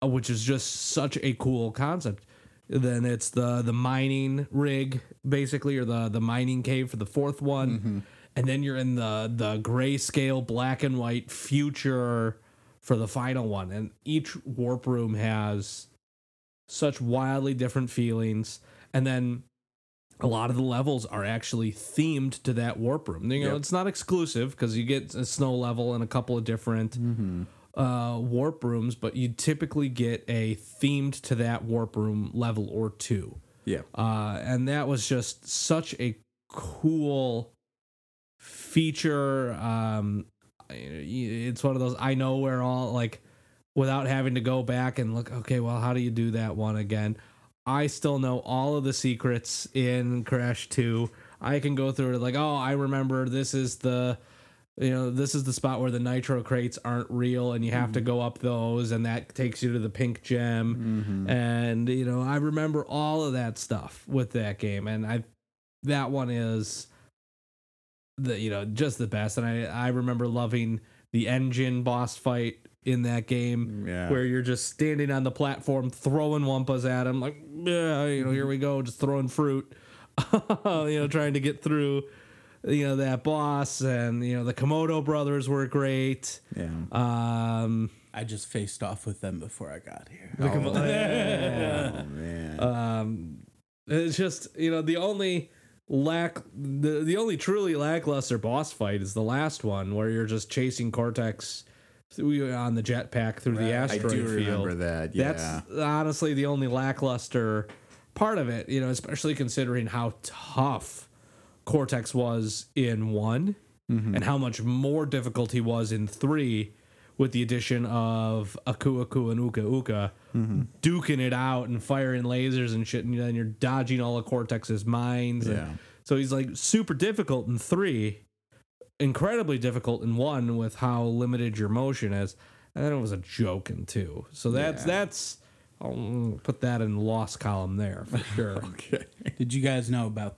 uh, which is just such a cool concept. Then it's the the mining rig basically or the the mining cave for the fourth one. And then you're in the the grayscale black and white future for the final one. And each warp room has such wildly different feelings. And then a lot of the levels are actually themed to that warp room. You know, Yep. it's not exclusive because you get a snow level and a couple of different uh, warp rooms, but you typically get a themed to that warp room level or two. Yeah. Uh, and that was just such a cool feature. Um, it's one of those I know where all like without having to go back and look. Okay, well, how do you do that one again? I still know all of the secrets in Crash Two. I can go through it like, oh, I remember this is the you know this is the spot where the nitro crates aren't real and you have to mm-hmm. go up those and that takes you to the pink gem. Mm-hmm. And you know i remember all of that stuff with that game. And i that one is the you know just the best. And i i remember loving the N. Gin boss fight in that game Yeah. where you're just standing on the platform throwing wumpas at him like yeah you know here we go just throwing fruit you know trying to get through you know that boss and you know the komodo brothers were great Yeah. um I just faced off with them before I got here. Oh, man. um it's just you know the only lack the, the only truly lackluster boss fight is the last one where you're just chasing cortex through- on the jetpack through the Right. I I asteroid do field remember that. Yeah. that's honestly the only lackluster part of it you know especially considering how tough cortex was in one mm-hmm. and how much more difficult he was in three with the addition of aku aku and uka uka mm-hmm. duking it out and firing lasers and shit and then you're dodging all of cortex's mines and- Yeah. so he's like super difficult in three incredibly difficult in one with how limited your motion is and then it was a joke in two so that's Yeah. that's I'll put that in the loss column there for sure Okay. Did you guys know about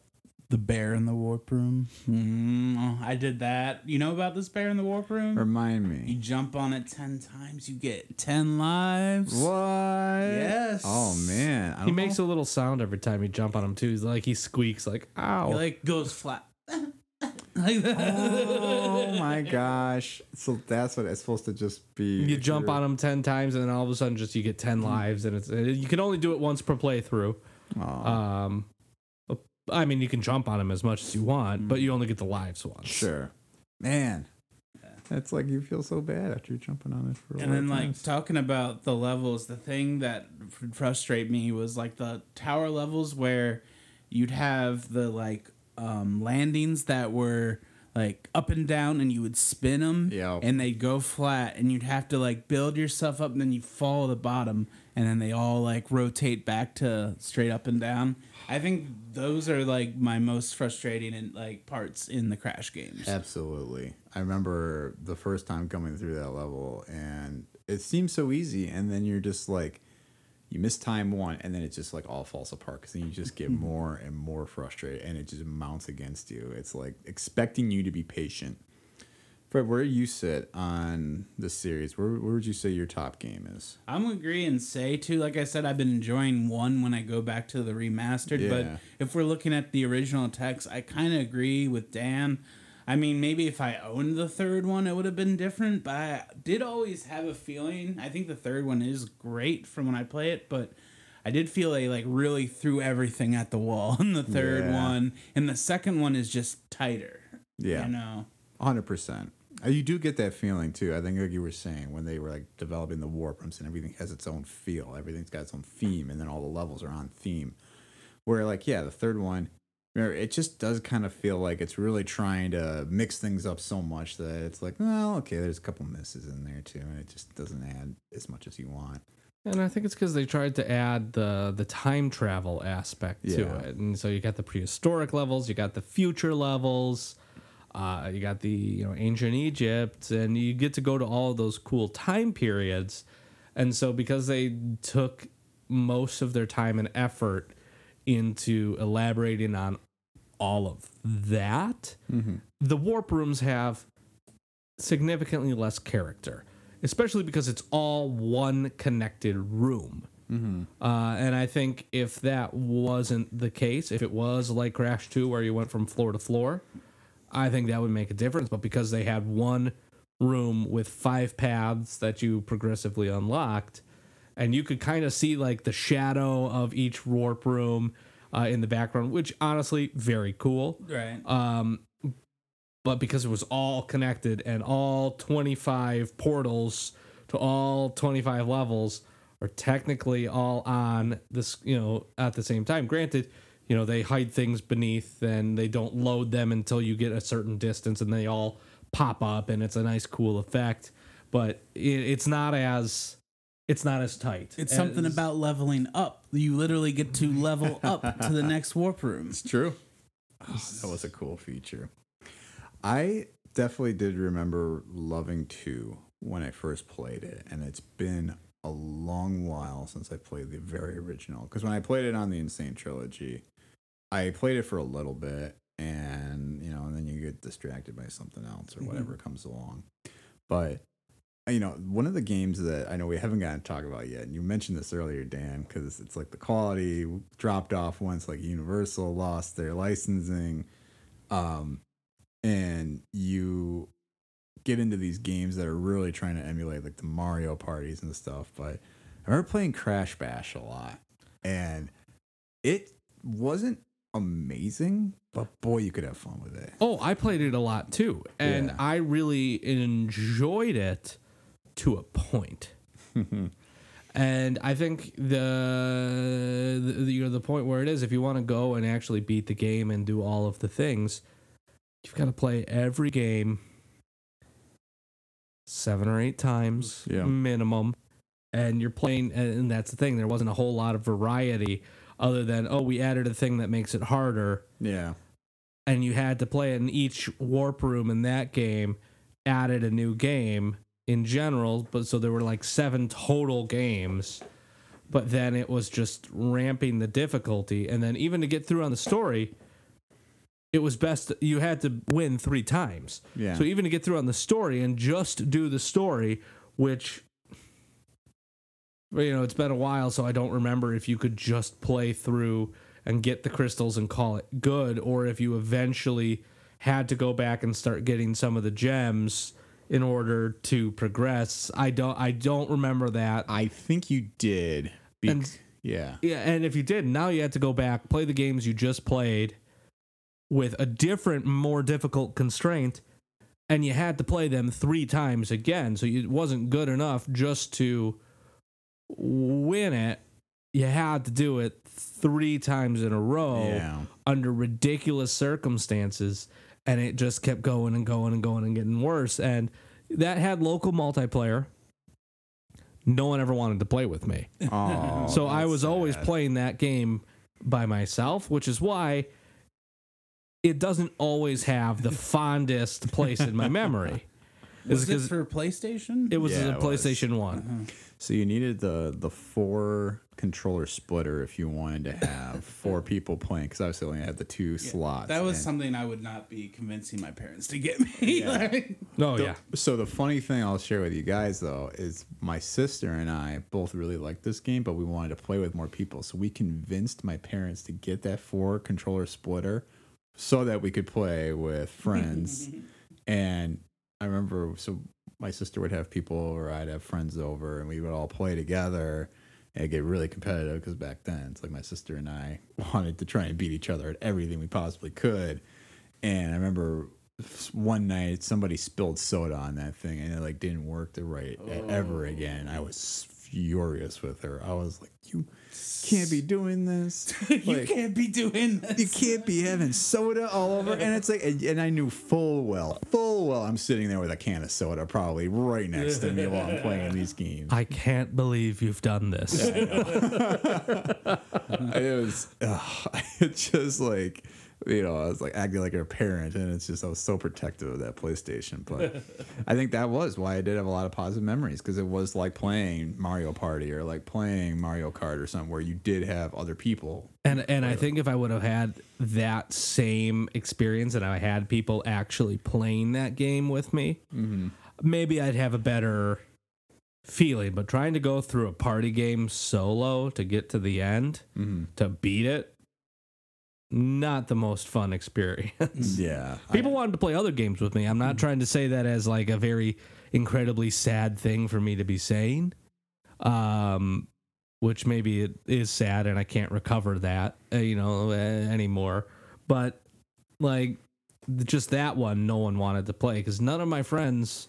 The bear in the warp room. Mm, I did that. You know about this bear in the warp room? Remind me. You jump on it ten times, you get ten lives. What? Yes. Oh man. He don't makes a little sound every time you jump on him too. He's like he squeaks like ow. He like goes flat. like that. Oh my gosh. So that's what it's supposed to just be. you jump on them ten times and then all of a sudden just you get ten lives and it's you can only do it once per playthrough. Oh, Um, I mean you can jump on them as much as you want, but you only get the lives once. sure. Man. It's like you feel so bad after you're jumping on it for a And then, like times. talking about the levels, the thing that would frustrate me was like the tower levels where you'd have the like um, landings that were like up and down, and you would spin them, Yeah. and they'd go flat, and you'd have to like build yourself up, and then you fall to the bottom, and then they all like rotate back to straight up and down. I think those are like my most frustrating and like parts in the crash games. Absolutely. I remember the first time coming through that level and it seems so easy and then you're just like you miss time one and then it just like all falls apart because then you just get mm-hmm. more and more frustrated and it just mounts against you. It's like expecting you to be patient. Fred, where do you sit on the series, where, where would you say your top game is? I'm agree and say too. Like I said, I've been enjoying one when I go back to the remastered. Yeah. But if we're looking at the original text, I kind of agree with Dan. I mean, maybe if I owned the third one, it would have been different. But I did always have a feeling. I think the third one is great from when I play it, but I did feel they like really threw everything at the wall in the third Yeah. one, and the second one is just tighter. Yeah. you know. Hundred percent. Uh, You do get that feeling too. I think, like you were saying, when they were like developing the warp rooms and everything has its own feel, everything's got its own theme, and then all the levels are on theme. Where like, yeah, the third one, it just does kind of feel like it's really trying to mix things up so much that it's like, well, okay, there's a couple misses in there too, and it just doesn't add as much as you want. And I think it's because they tried to add the the time travel aspect to it, and so you got the prehistoric levels, you got the future levels, uh, you got the you know ancient Egypt, and you get to go to all of those cool time periods. And so because they took most of their time and effort into elaborating on all of that, the warp rooms have significantly less character, especially because it's all one connected room. Uh, and I think if that wasn't the case, if it was like Crash 2 where you went from floor to floor, I think that would make a difference. But because they had one room with five paths that you progressively unlocked, and you could kind of see like the shadow of each warp room uh, in the background, which honestly, very cool. Right. um, but because it was all connected and all 25 portals to all 25 levels are technically all on this you know at the same time. Granted you know they hide things beneath and they don't load them until you get a certain distance and they all pop up and it's a nice cool effect. But it, it's not as it's not as tight It's something as- about leveling up. You literally get to level up to the next warp room. It's true. Ah, that was a cool feature. I definitely did remember loving two when I first played it, and it's been a long while since I played the very original. Because when I played it on the N. Sane Trilogy, I played it for a little bit, and you know, and then you get distracted by something else or mm-hmm. whatever comes along. But you know, one of the games that I know we haven't gotten to talk about yet, and you mentioned this earlier, Dan, because it's like the quality dropped off once like Universal lost their licensing, um, and you get into these games that are really trying to emulate like the Mario parties and stuff. But I remember playing Crash Bash a lot, and it wasn't amazing, but boy, you could have fun with it. Oh, I played it a lot too, and Yeah. I really enjoyed it to a point. and I think the, the you know the point where it is, if you want to go and actually beat the game and do all of the things, you've got to play every game seven or eight times Yeah. minimum. And you're playing, and that's the thing. There wasn't a whole lot of variety other than oh, we added a thing that makes it harder Yeah. and you had to play it in each warp room in that game added a new game in general but so there were like seven total games but then it was just ramping the difficulty and then even to get through on the story it was best you had to win three times. Yeah. So even to get through on the story and just do the story, which you know, it's been a while, so I don't remember if you could just play through and get the crystals and call it good, or if you eventually had to go back and start getting some of the gems in order to progress. I don't I don't remember that. I think you did. And- yeah. Yeah, and if you did, now you had to go back, play the games you just played with a different, more difficult constraint, and you had to play them three times again. So it wasn't good enough just to win it. You had to do it three times in a row Yeah. under ridiculous circumstances, and it just kept going and going and going and getting worse. And that had local multiplayer. No one ever wanted to play with me. Oh, So I was always playing that game by myself, which is why it doesn't always have the fondest place in my memory. Was Is it 'cause for PlayStation? it was Yeah, a it was. PlayStation One. Uh-huh. So you needed the the four controller splitter if you wanted to have four people playing because obviously only had the two slots. that was and- something I would not be convincing my parents to get me. Like, Oh The- yeah, So the funny thing I'll share with you guys though is my sister and I both really liked this game, but we wanted to play with more people. So we convinced my parents to get that four controller splitter so that we could play with friends. and I remember so my sister would have people or I'd have friends over and we would all play together and it'd get really competitive because back then it's like my sister and I wanted to try and beat each other at everything we possibly could. And I remember one night somebody spilled soda on that thing and it like didn't work the right ever oh. again. I was furious with her. I was like, "You can't be doing this. you Like, can't be doing this. you can't be having soda all over." And it's like, and, and I knew full well, full well, I'm sitting there with a can of soda probably right next to me while I'm playing these games. I can't believe you've done this. it was ugh, it's just like you know, I was like acting like a parent, and it's just I was so protective of that PlayStation. But I think that was why I did have a lot of positive memories because it was like playing Mario Party or like playing Mario Kart or something where you did have other people. And and I think if I would have had that same experience and I had people actually playing that game with me, mm-hmm. maybe I'd have a better feeling. But trying to go through a party game solo to get to the end mm-hmm. to beat it, not the most fun experience. Yeah, People wanted to play other games with me. I'm not trying to say that as like a very incredibly sad thing for me to be saying. Um which maybe it is sad and I can't recover that, uh, you know, uh, anymore. But like just that one no one wanted to play cuz none of my friends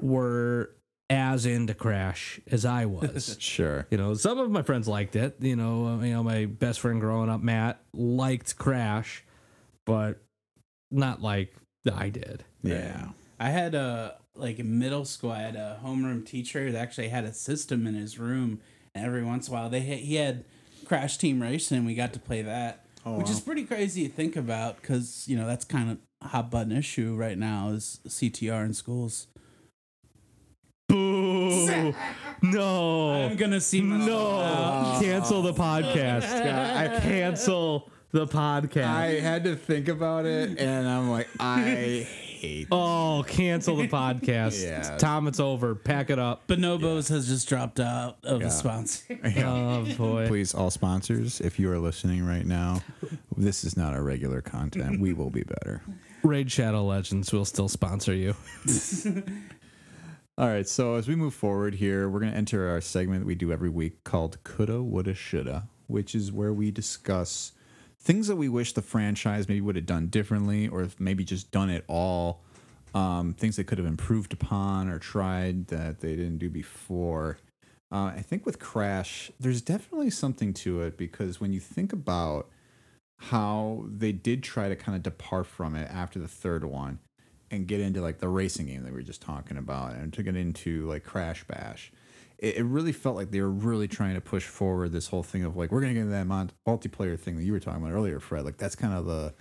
were as into Crash as I was. sure. You know, some of my friends liked it. You know, uh, you know, my best friend growing up, Matt, liked Crash, but not like I did. Yeah, I had a like in middle school. I had a homeroom teacher that actually had a system in his room, and every once in a while they had, he had Crash Team Racing, and we got to play that, which is pretty crazy to think about because you know that's kind of hot button issue right now is CTR in schools. Boo! No, I'm gonna see myself out. no, cancel the podcast. I cancel the podcast. I had to think about it, and I'm like, I hate. oh, cancel the podcast. Yeah. Tom, it's over. Pack it up. Bonobos has just dropped out of the sponsor. Oh boy. Please, all sponsors, if you are listening right now, this is not our regular content. We will be better. Raid Shadow Legends will still sponsor you. All right, so as we move forward here, we're going to enter our segment that we do every week called Coulda, Woulda, Shoulda, which is where we discuss things that we wish the franchise maybe would have done differently or maybe just done it all. Um, things they could have improved upon or tried that they didn't do before. Uh, I think with Crash, there's definitely something to it because when you think about how they did try to kind of depart from it after the third one and get into like the racing game that we were just talking about and to get into like Crash Bash. It, it really felt like they were really trying to push forward this whole thing of like we're gonna get into that multiplayer thing that you were talking about earlier, Fred. Like that's kind of the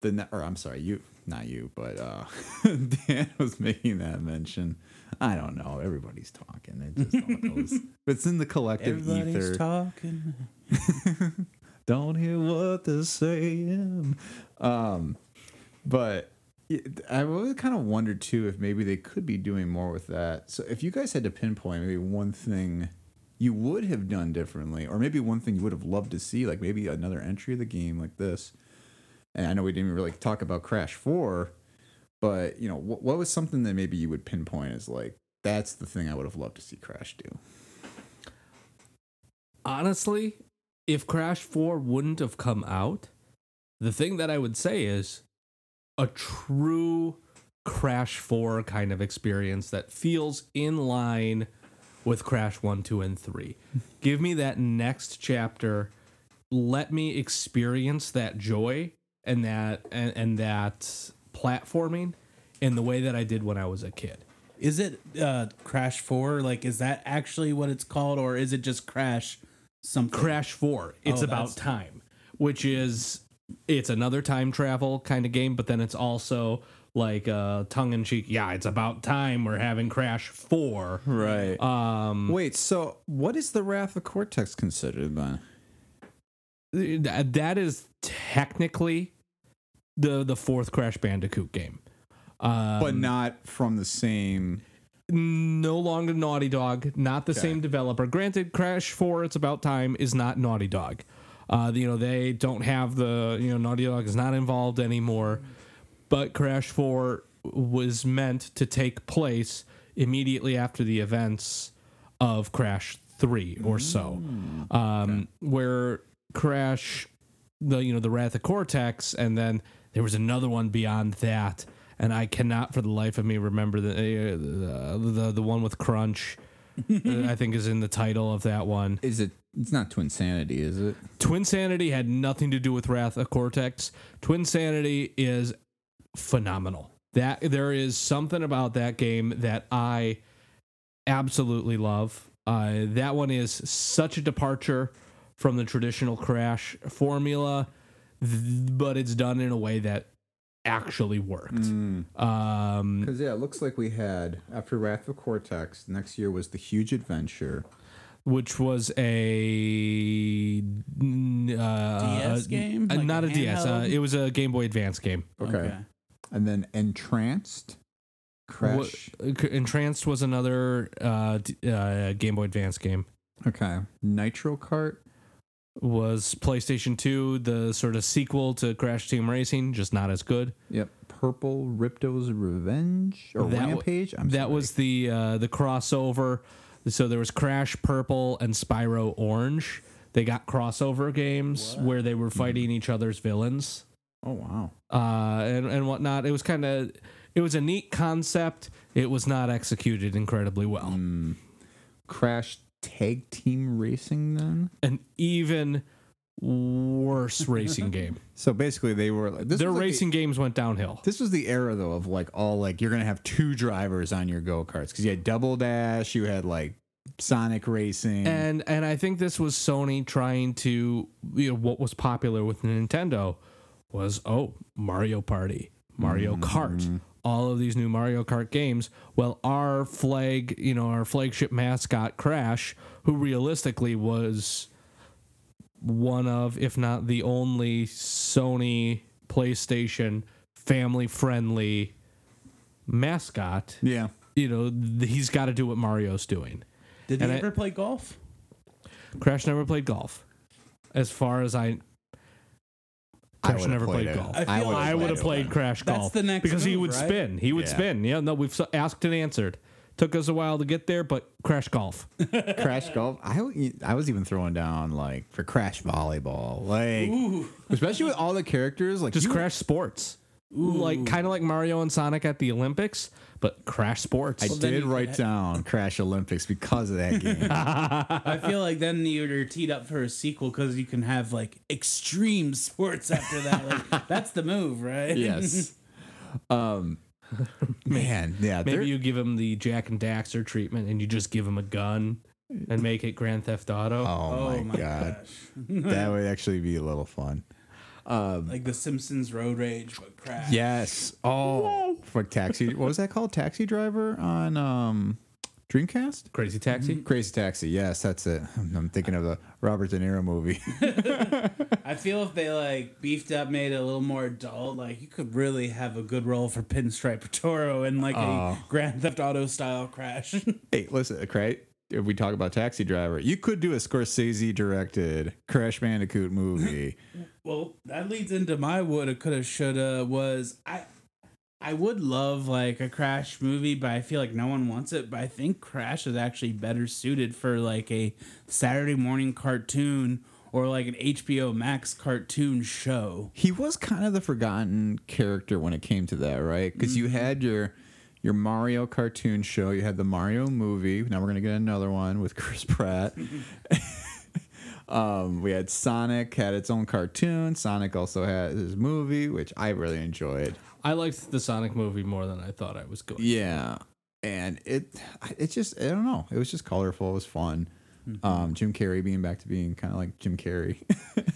the or I'm sorry, you not you, but uh Dan was making that mention. I don't know. Everybody's talking. It just all goes. It's in the collective Everybody's ether. talking. Don't hear what they're saying. Um, but I always kind of wondered too if maybe they could be doing more with that. So if you guys had to pinpoint maybe one thing you would have done differently, or maybe one thing you would have loved to see, like maybe another entry of the game like this. And I know we didn't really talk about Crash Four, but you know what, what was something that maybe you would pinpoint as like that's the thing I would have loved to see Crash do. honestly, if Crash 4 wouldn't have come out, the thing that I would say is a true Crash 4 kind of experience that feels in line with Crash 1, 2, and 3. Give me that next chapter. Let me experience that joy and that and, and that platforming in the way that I did when I was a kid. Is it uh, Crash Four? Like, is that actually what it's called, or is it just Crash something? Crash 4. It's Oh, about time, which is it's another time travel kind of game, but then it's also like uh tongue in cheek. Yeah, it's about time we're having Crash 4. Right. Um Wait, so what is the Wrath of Cortex considered then? th- that is technically the the fourth Crash Bandicoot game. Um, but not from the same. no longer Naughty Dog, not the same developer. Granted, Crash 4 It's About Time is not Naughty Dog. Uh, you know, they don't have the, you know, Naughty Dog is not involved anymore. But Crash 4 was meant to take place immediately after the events of Crash 3 or so. Um, Where Crash, the, you know, the Wrath of Cortex, and then there was another one beyond that. And I cannot, for the life of me, remember the uh, the, the the one with Crunch. I think is in the title of that one. Is it? It's not Twin Sanity, is it? Twin Sanity had nothing to do with Wrath of Cortex. Twin Sanity is phenomenal. That there is something about that game that I absolutely love. Uh, that one is such a departure from the traditional Crash formula, th- but it's done in a way that actually worked. Um, Because yeah, it looks like we had after Wrath of Cortex. Next year was the Huge Adventure. which was a uh, DS game? uh, Like not a a, DS. Uh, it was a Game Boy Advance game. Okay. And then N-Tranced, Crash. What- N-Tranced was another uh, uh, Game Boy Advance game. Okay. Nitro Kart. Was PlayStation 2 the sort of sequel to Crash Team Racing, just not as good? Yep. Purple Ripto's Revenge or That Rampage. That sorry. was the uh, the crossover. So there was Crash Purple and Spyro Orange. They got crossover games where they were fighting each other's villains. Oh wow. uh, and and whatnot. It was kind of it was a neat concept. It was not executed incredibly well. Crash Tag Team Racing then. An even worse racing game. So basically, they were like this. Their like the- racing games went downhill. This was the era though of like all like you're gonna have two drivers on your go karts because you had Double Dash, you had like Sonic Racing. And and I think this was Sony trying to you know what was popular with Nintendo was oh Mario Party, Mario mm-hmm. Kart, all of these new Mario Kart games. Well, our flag, you know, our flagship mascot Crash, who realistically was one of, if not the only Sony PlayStation family friendly mascot. yeah, You know, he's got to do what Mario's doing. Did And he I- ever play golf? Crash never played golf. As far as I, Crash would've never played played, golf. I feel I would've I would have it played then. Crash That's golf the next because he move, would right? spin. He would Yeah. spin. Yeah, no, we've so- asked and answered. Took us a while to get there, but Crash golf. Crash Golf. I I was even throwing down like for Crash Volleyball, like Ooh. especially with all the characters, like Just you- Crash Sports. Like kind of like Mario and Sonic at the Olympics, but Crash Sports. I then did you write could- down Crash Olympics because of that game. I feel like then you're teed up for a sequel because you can have like extreme sports after that. Like that's the move, right? yes. Um. Man, yeah. Maybe they're- you give him the Jak and Daxter treatment, and you just give him a gun and make it Grand Theft Auto. Oh, Oh my, my god, gosh. that would actually be a little fun. Like the Simpsons Road Rage, but crash. Yes. Oh, for taxi. What was that called? Taxi driver on um, Dreamcast? Crazy Taxi. Crazy Taxi. Yes, that's it. I'm thinking of the Robert De Niro movie. I feel if they like beefed up, made it a little more adult, like you could really have a good role for Pinstripe Toro in like Oh. a Grand Theft Auto style crash. hey, listen, right? If we talk about Taxi Driver, you could do a Scorsese directed Crash Bandicoot movie. well, that leads into my woulda, coulda, shoulda. Was I? I would love like a Crash movie, but I feel like no one wants it. But I think Crash is actually better suited for like a Saturday morning cartoon or like an HBO Max cartoon show. he was kind of the forgotten character when it came to that, right? Because you mm-hmm. had your your Mario cartoon show, you had the Mario movie. Now we're gonna get another one with Chris Pratt. um, we had Sonic had its own cartoon. Sonic also had his movie, which I really enjoyed. I liked the Sonic movie more than I thought I was going. Yeah, and it it just I don't know. It was just colorful. It was fun. Um, Jim Carrey being back to being kind of like Jim Carrey.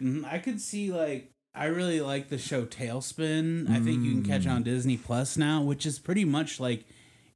Mhm, I could see like I really like the show TaleSpin. I think you can catch on mm. Disney Plus now, which is pretty much like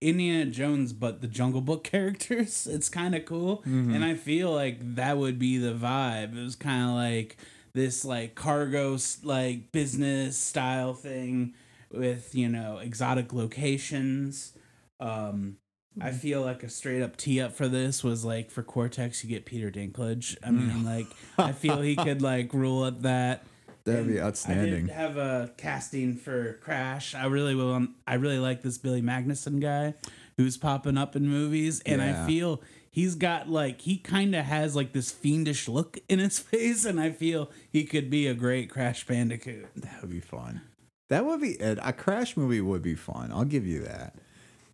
Indiana Jones but the Jungle Book characters. It's kind of cool, mm-hmm. and I feel like that would be the vibe. It was kind of like this like cargo like business style thing with you know exotic locations. Um, I mm-hmm. feel like a straight up tee up for this was like for Cortex, you get Peter Dinklage. I mean, mm. like I feel he could like rule at that. That'd be outstanding. I did have a casting for Crash. I really will. Um, I really like this Billy Magnussen guy who's popping up in movies, and Yeah. I feel he's got like he kind of has like this fiendish look in his face, and I feel he could be a great Crash Bandicoot. That would be fun. That would be a, a crash movie would be fun. I'll give you that.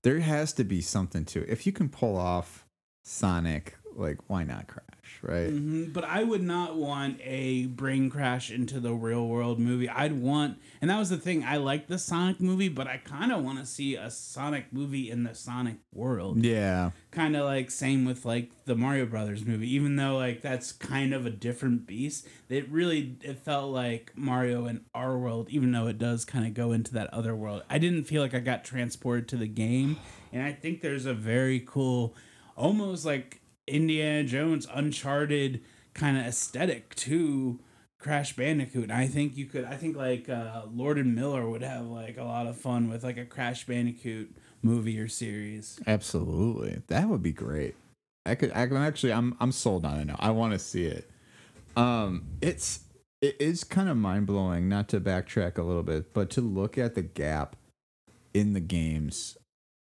There has to be something to it. If you can pull off Sonic, like why not Crash, right? Mhm, But I would not want a brain crash into the real world movie. I'd want, and that was the thing. I like the Sonic movie, but I kind of want to see a Sonic movie in the Sonic world. Yeah. Kind of like same with like the Mario Brothers movie. Even though like that's kind of a different beast, it really it felt like Mario in our world. Even though it does kind of go into that other world, I didn't feel like I got transported to the game. And I think there's a very cool, almost like Indiana Jones, Uncharted kind of aesthetic to Crash Bandicoot. And I think you could. I think like uh, Lord and Miller would have like a lot of fun with like a Crash Bandicoot movie or series. Absolutely. That would be great. I could I can actually I'm I'm sold on it now. I want to see it. Um it's it is kind of mind-blowing not to backtrack a little bit, but to look at the gap in the games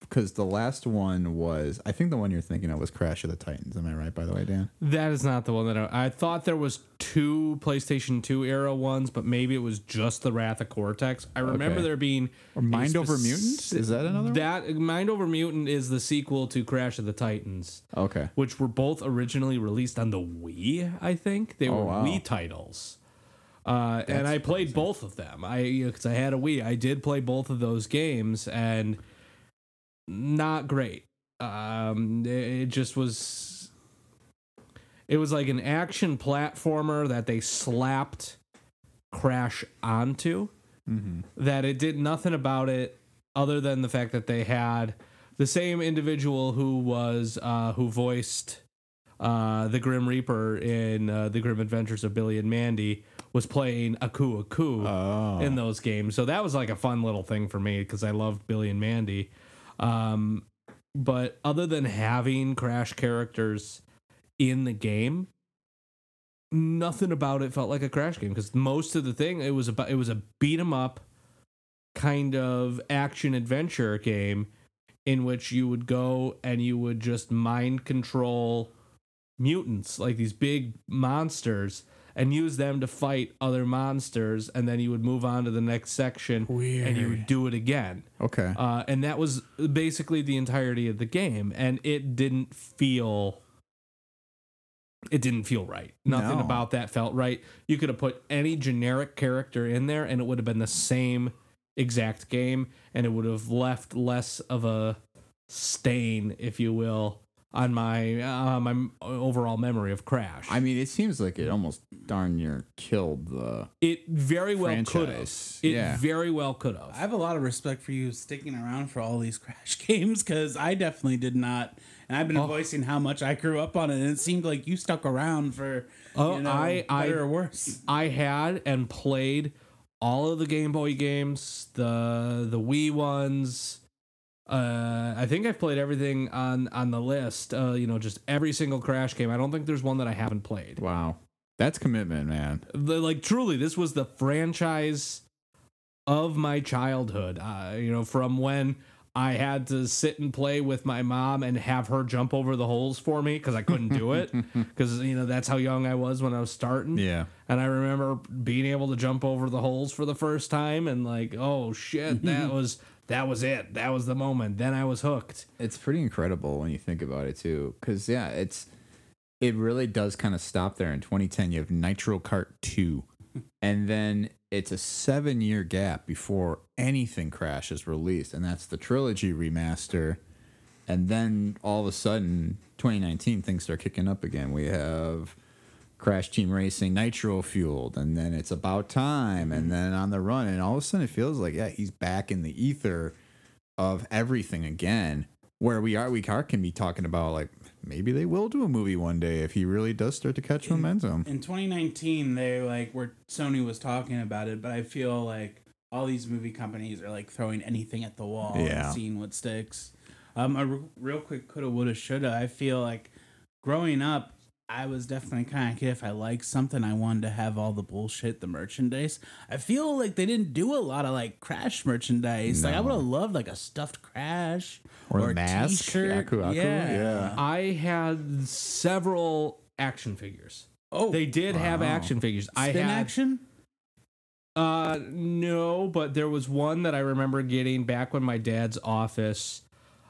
because the last one was I think the one you're thinking of was Crash of the Titans. Am I right by the way, Dan? That is not the one that I, I thought there was two PlayStation 2 era ones, but maybe it was just the Wrath of Cortex. I remember Okay. there being Or Mind a Over speci- Mutants? Is that another one? That Mind Over Mutant is the sequel to Crash of the Titans, Okay. which were both originally released on the Wii. I think they Oh, were wow. Wii titles. Uh, and I played both of them. I because I had a Wii, I did play both of those games, and not great. Um, it just was. It was like an action platformer that they slapped Crash onto. That it did nothing about it other than the fact that they had the same individual who was uh, who voiced uh, the Grim Reaper in uh, the Grim Adventures of Billy and Mandy was playing Aku Aku Oh. in those games. So that was like a fun little thing for me because I loved Billy and Mandy. Um, but other than having Crash characters in the game, nothing about it felt like a Crash game because most of the thing it was about it was a beat 'em up kind of action adventure game in which you would go and you would just mind control mutants like these big monsters and use them to fight other monsters and then you would move on to the next section and you would do it again Okay. uh, and that was basically the entirety of the game and it didn't feel it didn't feel right nothing No. about that felt right you could have put any generic character in there and it would have been the same exact game and it would have left less of a stain if you will on my uh, my overall memory of Crash. I mean, it seems like it almost darn near killed the. it very well could have. It yeah. very well could have. I have a lot of respect for you sticking around for all these Crash games because I definitely did not. And I've been Oh. voicing how much I grew up on it, and it seemed like you stuck around for Oh, you know, I- I- or worse. I had and played all of the Game Boy games, the the Wii ones. Uh, I think I've played everything on on the list. Uh, you know, just every single Crash game. I don't think there's one that I haven't played. Wow, that's commitment, man. The, like truly, this was the franchise of my childhood. Uh, you know, from when I had to sit and play with my mom and have her jump over the holes for me because I couldn't do it because you know that's how young I was when I was starting. Yeah. And I remember being able to jump over the holes for the first time and like, oh shit, that was that was it. That was the moment. Then I was hooked. It's pretty incredible when you think about it too, because yeah, it's it really does kind of stop there. In 2010, you have Nitro Kart 2, and then it's a seven-year gap before anything Crash is released, and that's the trilogy remaster. And then all of a sudden, 2019, things start kicking up again. We have Crash Team Racing Nitro Fueled, and then it's about time, and then on the run, and all of a sudden it feels like yeah, he's back in the ether of everything again. Where we are, we are can be talking about like maybe they will do a movie one day if he really does start to catch momentum. In 2019, they like where Sony was talking about it, but I feel like all these movie companies are like throwing anything at the wall Yeah. and seeing what sticks. Um, a r- real quick coulda, woulda, shoulda. I feel like growing up, I was definitely kind of kid. If I liked something, I wanted to have all the bullshit, the merchandise. I feel like they didn't do a lot of like Crash merchandise. Like I would have loved like a stuffed Crash Or the a mask, T-shirt. Aku Aku, yeah. I had several action figures. Oh, They did have action figures. I had action. Uh, no, but there was one that I remember getting back when my dad's office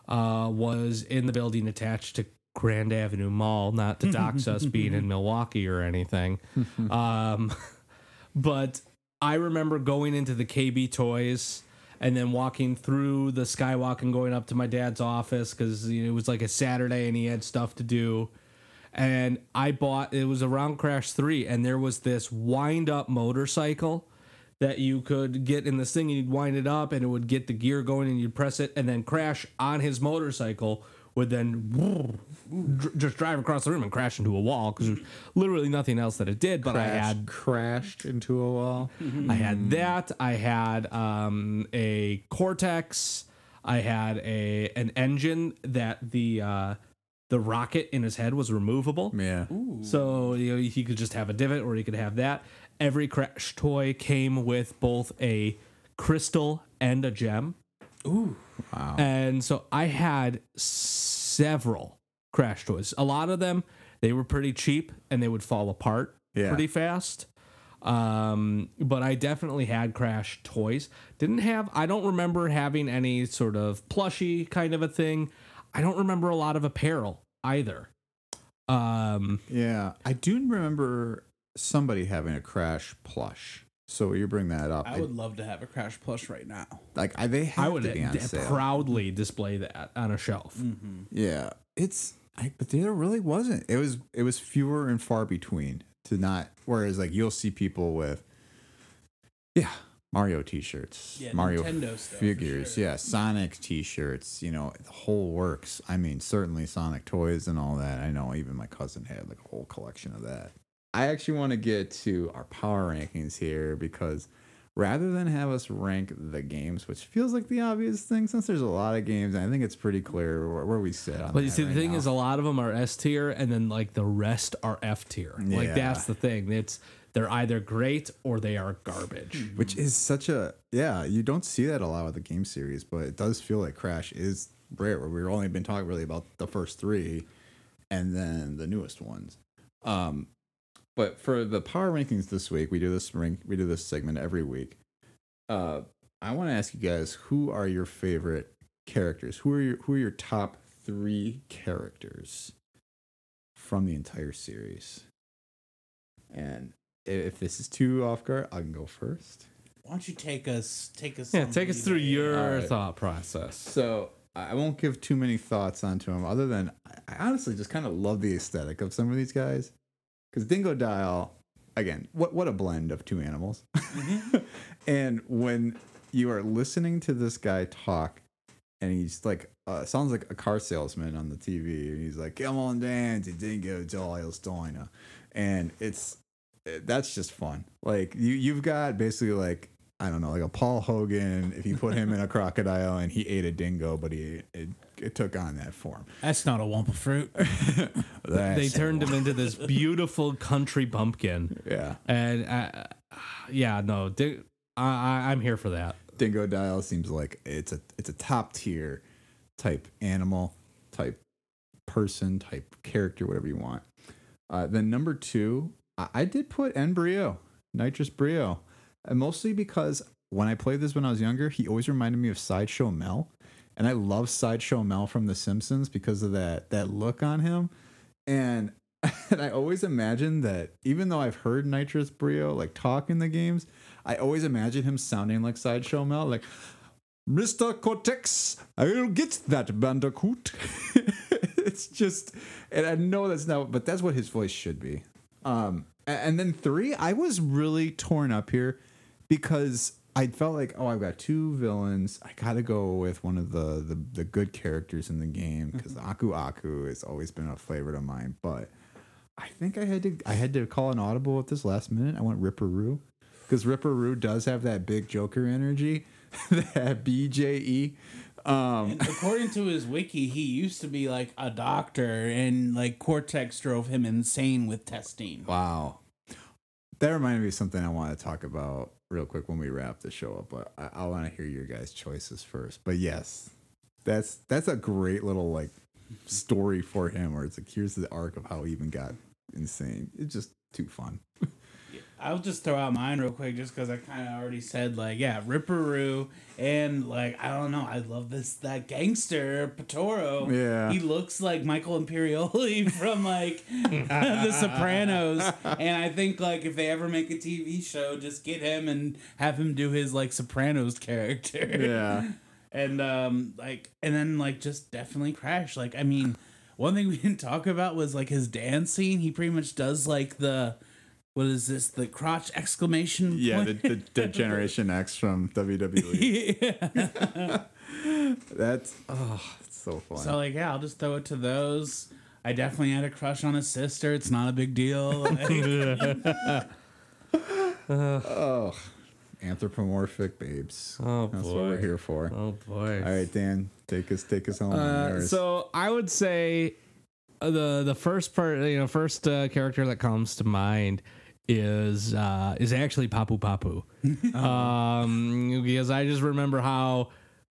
uh, was in the building attached to Grand Avenue Mall, not to dox us being in Milwaukee or anything. um, but I remember going into the KB Toys and then walking through the skywalk and going up to my dad's office because it was like a Saturday and he had stuff to do and I bought it was around Crash 3 and there was this wind up motorcycle that you could get in this thing and you'd wind it up and it would get the gear going and you'd press it and then crash on his motorcycle would then dr- just drive across the room and crash into a wall because there's literally nothing else that it did but I had crashed into a wall. I had that. I had um, a Cortex. I had a an N. Gin that the uh, the rocket in his head was removable. Yeah. So you know, he could just have a divot, or he could have that. Every Crash toy came with both a crystal and a gem. Ooh. Wow. And so I had several Crash toys. A lot of them they were pretty cheap and they would fall apart Yeah. pretty fast. Um, but I definitely had Crash toys. Didn't have I don't remember having any sort of plushy kind of a thing. I don't remember a lot of apparel either. Um, Yeah, I do remember somebody having a Crash plush. So you bring that up. I would love to have a Crash plush right now. like I, they have I would to be on d- sale. proudly display that on a shelf. Mm-hmm. yeah, it's I, but there really wasn't. It was it was fewer and far between to not. Whereas like you'll see people with, yeah, Mario T-shirts, Yeah, Mario Nintendo stuff, figures, sure. yeah, Sonic T-shirts. You know, the whole works. I mean, certainly Sonic toys and all that. I know even my cousin had like a whole collection of that. I actually want to get to our power rankings here because rather than have us rank the games, which feels like the obvious thing, since there's a lot of games, I think it's pretty clear where, where we sit on But you see, the right thing now. is, a lot of them are S tier, and then like the rest are F tier. Like that's the thing. It's they're either great or they are garbage. which is such a yeah you don't see that a lot with the game series but it does feel like crash is rare where we've only been talking really about the first three and then the newest ones um but for the power rankings this week we do this rank we do this segment every week uh i want to ask you guys who are your favorite characters who are your who are your top three characters from the entire series and if this is too off guard i can go first Why don't you take us take us? Yeah, take us through lead? your All right. thought process. So I won't give too many thoughts onto them, other than I honestly just kind of love the aesthetic of some of these guys. Because Dingodile, again, what what a blend of two animals. and when you are listening to this guy talk, and he's like, uh, sounds like a car salesman on the TV, and he's like, "Come on down to Dingodile's diner," and it's that's just fun. Like you you've got basically like I don't know, like a Paul Hogan. If you put him in a crocodile and he ate a dingo, but he it, it took on that form. That's not a lump of fruit. They turned him into this beautiful country bumpkin, yeah. and uh, yeah, no, di- I, I, I'm here for that. Dingodile seems like it's a it's a top tier type animal, type person, type character, whatever you want. Uh, then number two, I, I did put Embryo, Nitrus Brio, and mostly because when I played this when I was younger, he always reminded me of Sideshow Mel, and I love Sideshow Mel from The Simpsons because of that that look on him, and and I always imagine that even though I've heard Nitrus Brio like talk in the games, I always imagine him sounding like Sideshow Mel, like Mr. Cortex, I'll get that bandicoot. it's just, and I know that's not, but that's what his voice should be. Um, and then three, I was really torn up here because I felt like, oh, I've got two villains. I got to go with one of the, the the good characters in the game because Aku Aku has always been a favorite of mine. But I think I had to I had to call an audible at this last minute. I went Ripper Roo because Ripper Roo does have that big Joker energy, that BJE. Um, According to his wiki, he used to be like a doctor, and like Cortex drove him insane with testing. wow, that reminded me of something I want to talk about real quick when we wrap the show up. But I, I want to hear your guys' choices first. But yes, that's that's a great little like story for him, where it's like here's the arc of how he even got insane. It's just too fun. I'll just throw out mine real quick, just because I kind of already said like, yeah, Ripper Roo, and like I don't know, I love this that gangster Potoroo. Yeah. he looks like Michael Imperioli from like The Sopranos, and I think like if they ever make a TV show, just get him and have him do his like Sopranos character. Yeah. and um like and then like just definitely crash like i mean one thing we didn't talk about was like his dancing he pretty much does like the what is this the crotch exclamation Yeah, point? the, the, the Generation X from WWE. That's oh, it's so fun. so like yeah i'll just throw it to those i definitely had a crush on his sister it's not a big deal Like, oh, anthropomorphic babes. Oh, That's what we're here for. Oh boy. All right, Dan, take us take us home. Uh, so I would say uh, the the first part, you know, first uh, character that comes to mind is uh, is actually Papu Papu, um, because I just remember how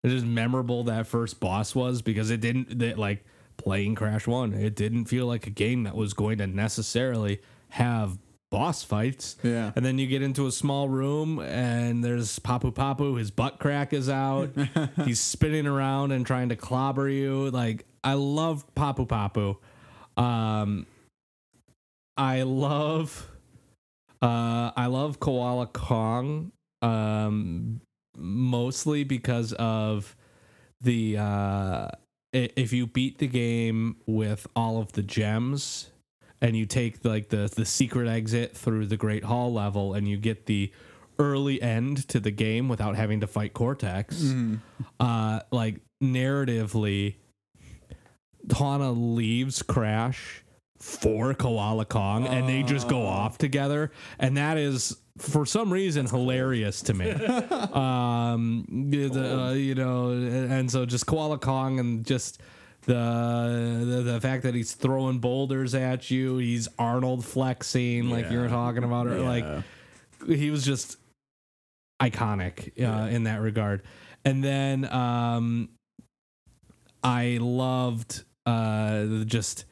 just memorable that first boss was because it didn't that like playing Crash One, it didn't feel like a game that was going to necessarily have boss fights. Yeah. And then you get into a small room and there's Papu Papu, his butt crack is out. He's spinning around and trying to clobber you. Like I love Papu Papu. Um I love uh I love Koala Kong um mostly because of the uh if you beat the game with all of the gems and you take like the the secret exit through the Great Hall level and you get the early end to the game without having to fight Cortex. Uh like narratively Tawna leaves Crash for Koala Kong and they just go off together and that is for some reason hilarious to me. um the, uh, you know and so just Koala Kong and just the, the the fact that he's throwing boulders at you, he's Arnold flexing like you were talking about or like he was just iconic uh, in that regard. And then um, I loved uh, just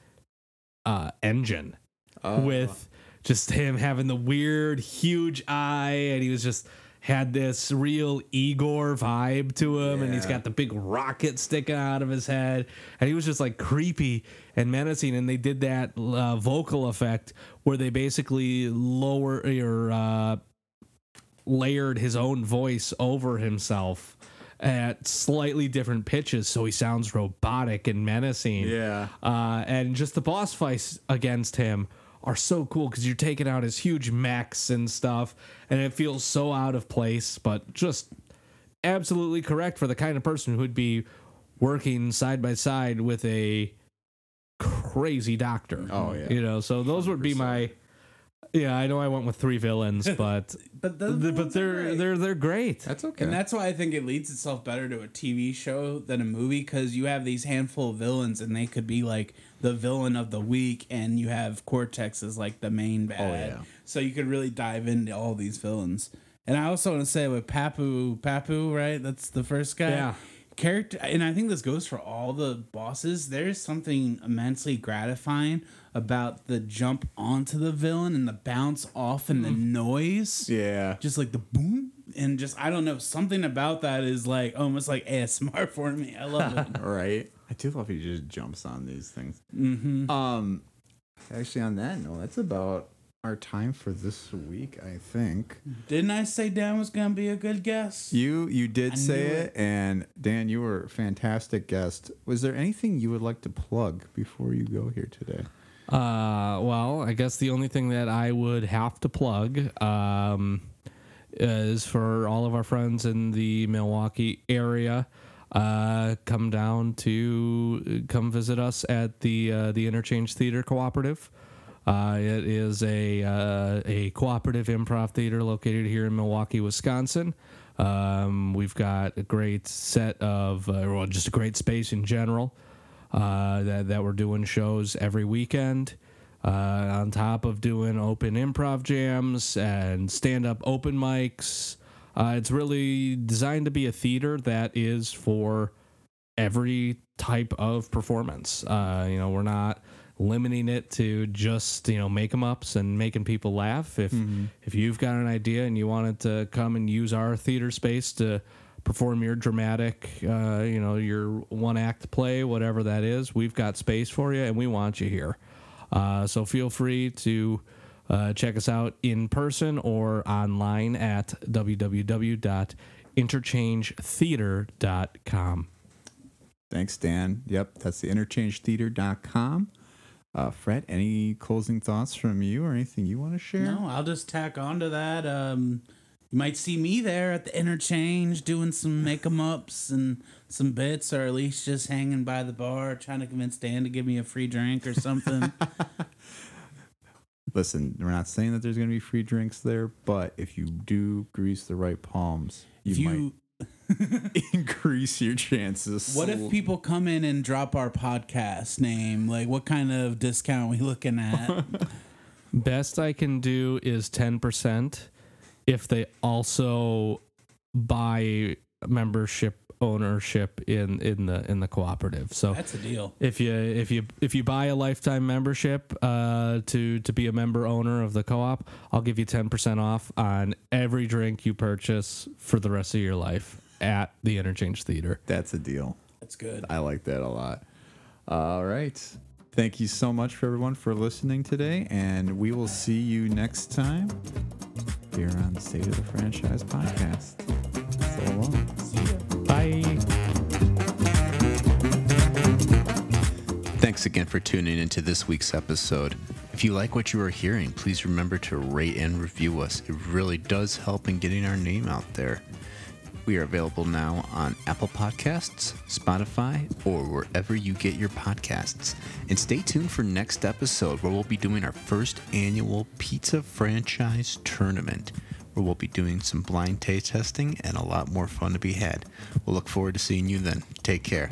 uh, N. Gin Oh. with just him having the weird huge eye, and he was just had this real Igor vibe to him, and he's got the big rocket sticking out of his head, and he was just like creepy and menacing. And they did that uh, vocal effect where they basically lower or uh, layered his own voice over himself at slightly different pitches, so he sounds robotic and menacing. Yeah. Uh, and just the boss fights against him are so cool because you're taking out his huge mechs and stuff, and it feels so out of place, but just absolutely correct for the kind of person who would be working side by side with a crazy doctor. Oh, yeah. You know, so those would be my. Yeah, I know I went with three villains, but But the but villains are they're great. they're they're great. That's okay. And that's why I think it leads itself better to a TV show than a movie because you have these handful of villains and they could be like the villain of the week, and you have Cortex as like the main oh, bad. yeah. So you could really dive into all these villains. And I also want to say with Papu, Papu, right? That's the first guy. Yeah. Character, and I think this goes for all the bosses. There's something immensely gratifying about the jump onto the villain and the bounce off and the noise yeah. just like the boom and just I don't know something about that is like almost like ASMR for me. I love it. right? I do love he just jumps on these things. Mm-hmm. Um, actually, on that note, that's about our time for this week. I think Didn't I say Dan was gonna be a good guest? you you did I say knew it, and Dan, you were a fantastic guest. Was there anything you would like to plug before you go here today? Uh, well, I guess the only thing that I would have to plug um, is for all of our friends in the Milwaukee area. Uh, come down to come visit us at the uh, the Interchange Theater Cooperative. Uh, it is a uh, a cooperative improv theater located here in Milwaukee, Wisconsin. Um, we've got a great set of, uh, well, just a great space in general uh, that, that we're doing shows every weekend. Uh, on top of doing open improv jams and stand up open mics. Uh, it's really designed to be a theater that is for every type of performance. You know, we're not limiting it to just you know make 'em ups and making people laugh. If if you've got an idea and you wanted to come and use our theater space to perform your dramatic, uh, you know, your one act play, whatever that is, we've got space for you and we want you here. Uh, so feel free to. Uh, check us out in person or online at www.interchangetheater.com. Thanks, Dan. Yep, that's the interchangetheater.com. Uh, Fred, any closing thoughts from you or anything you want to share? No, I'll just tack on to that. Um, you might see me there at the interchange doing some make 'em ups and some bits, or at least just hanging by the bar trying to convince Dan to give me a free drink or something. Listen, we're not saying that there's going to be free drinks there, but if you do grease the right palms, you, if you, might increase your chances. what if people come in and drop our podcast name? Like, what kind of discount are we looking at? Best I can do is 10% if they also buy membership ownership in in the in the cooperative. So That's a deal. if you if you if you buy a lifetime membership uh, to to be a member owner of the co-op, I'll give you 10% off on every drink you purchase for the rest of your life at the Interchange Theater. That's a deal. That's good. I like that a lot. All right. Thank you so much for everyone for listening today, and we will see you next time here on the State of the Franchise podcast. So long. Bye. Thanks again for tuning into this week's episode. If you like what you are hearing, please remember to rate and review us. It really does help in getting our name out there. We are available now on Apple Podcasts, Spotify, or wherever you get your podcasts. And stay tuned for next episode where we'll be doing our first annual pizza franchise tournament, where we'll be doing some blind taste testing and a lot more fun to be had. We'll look forward to seeing you then. Take care.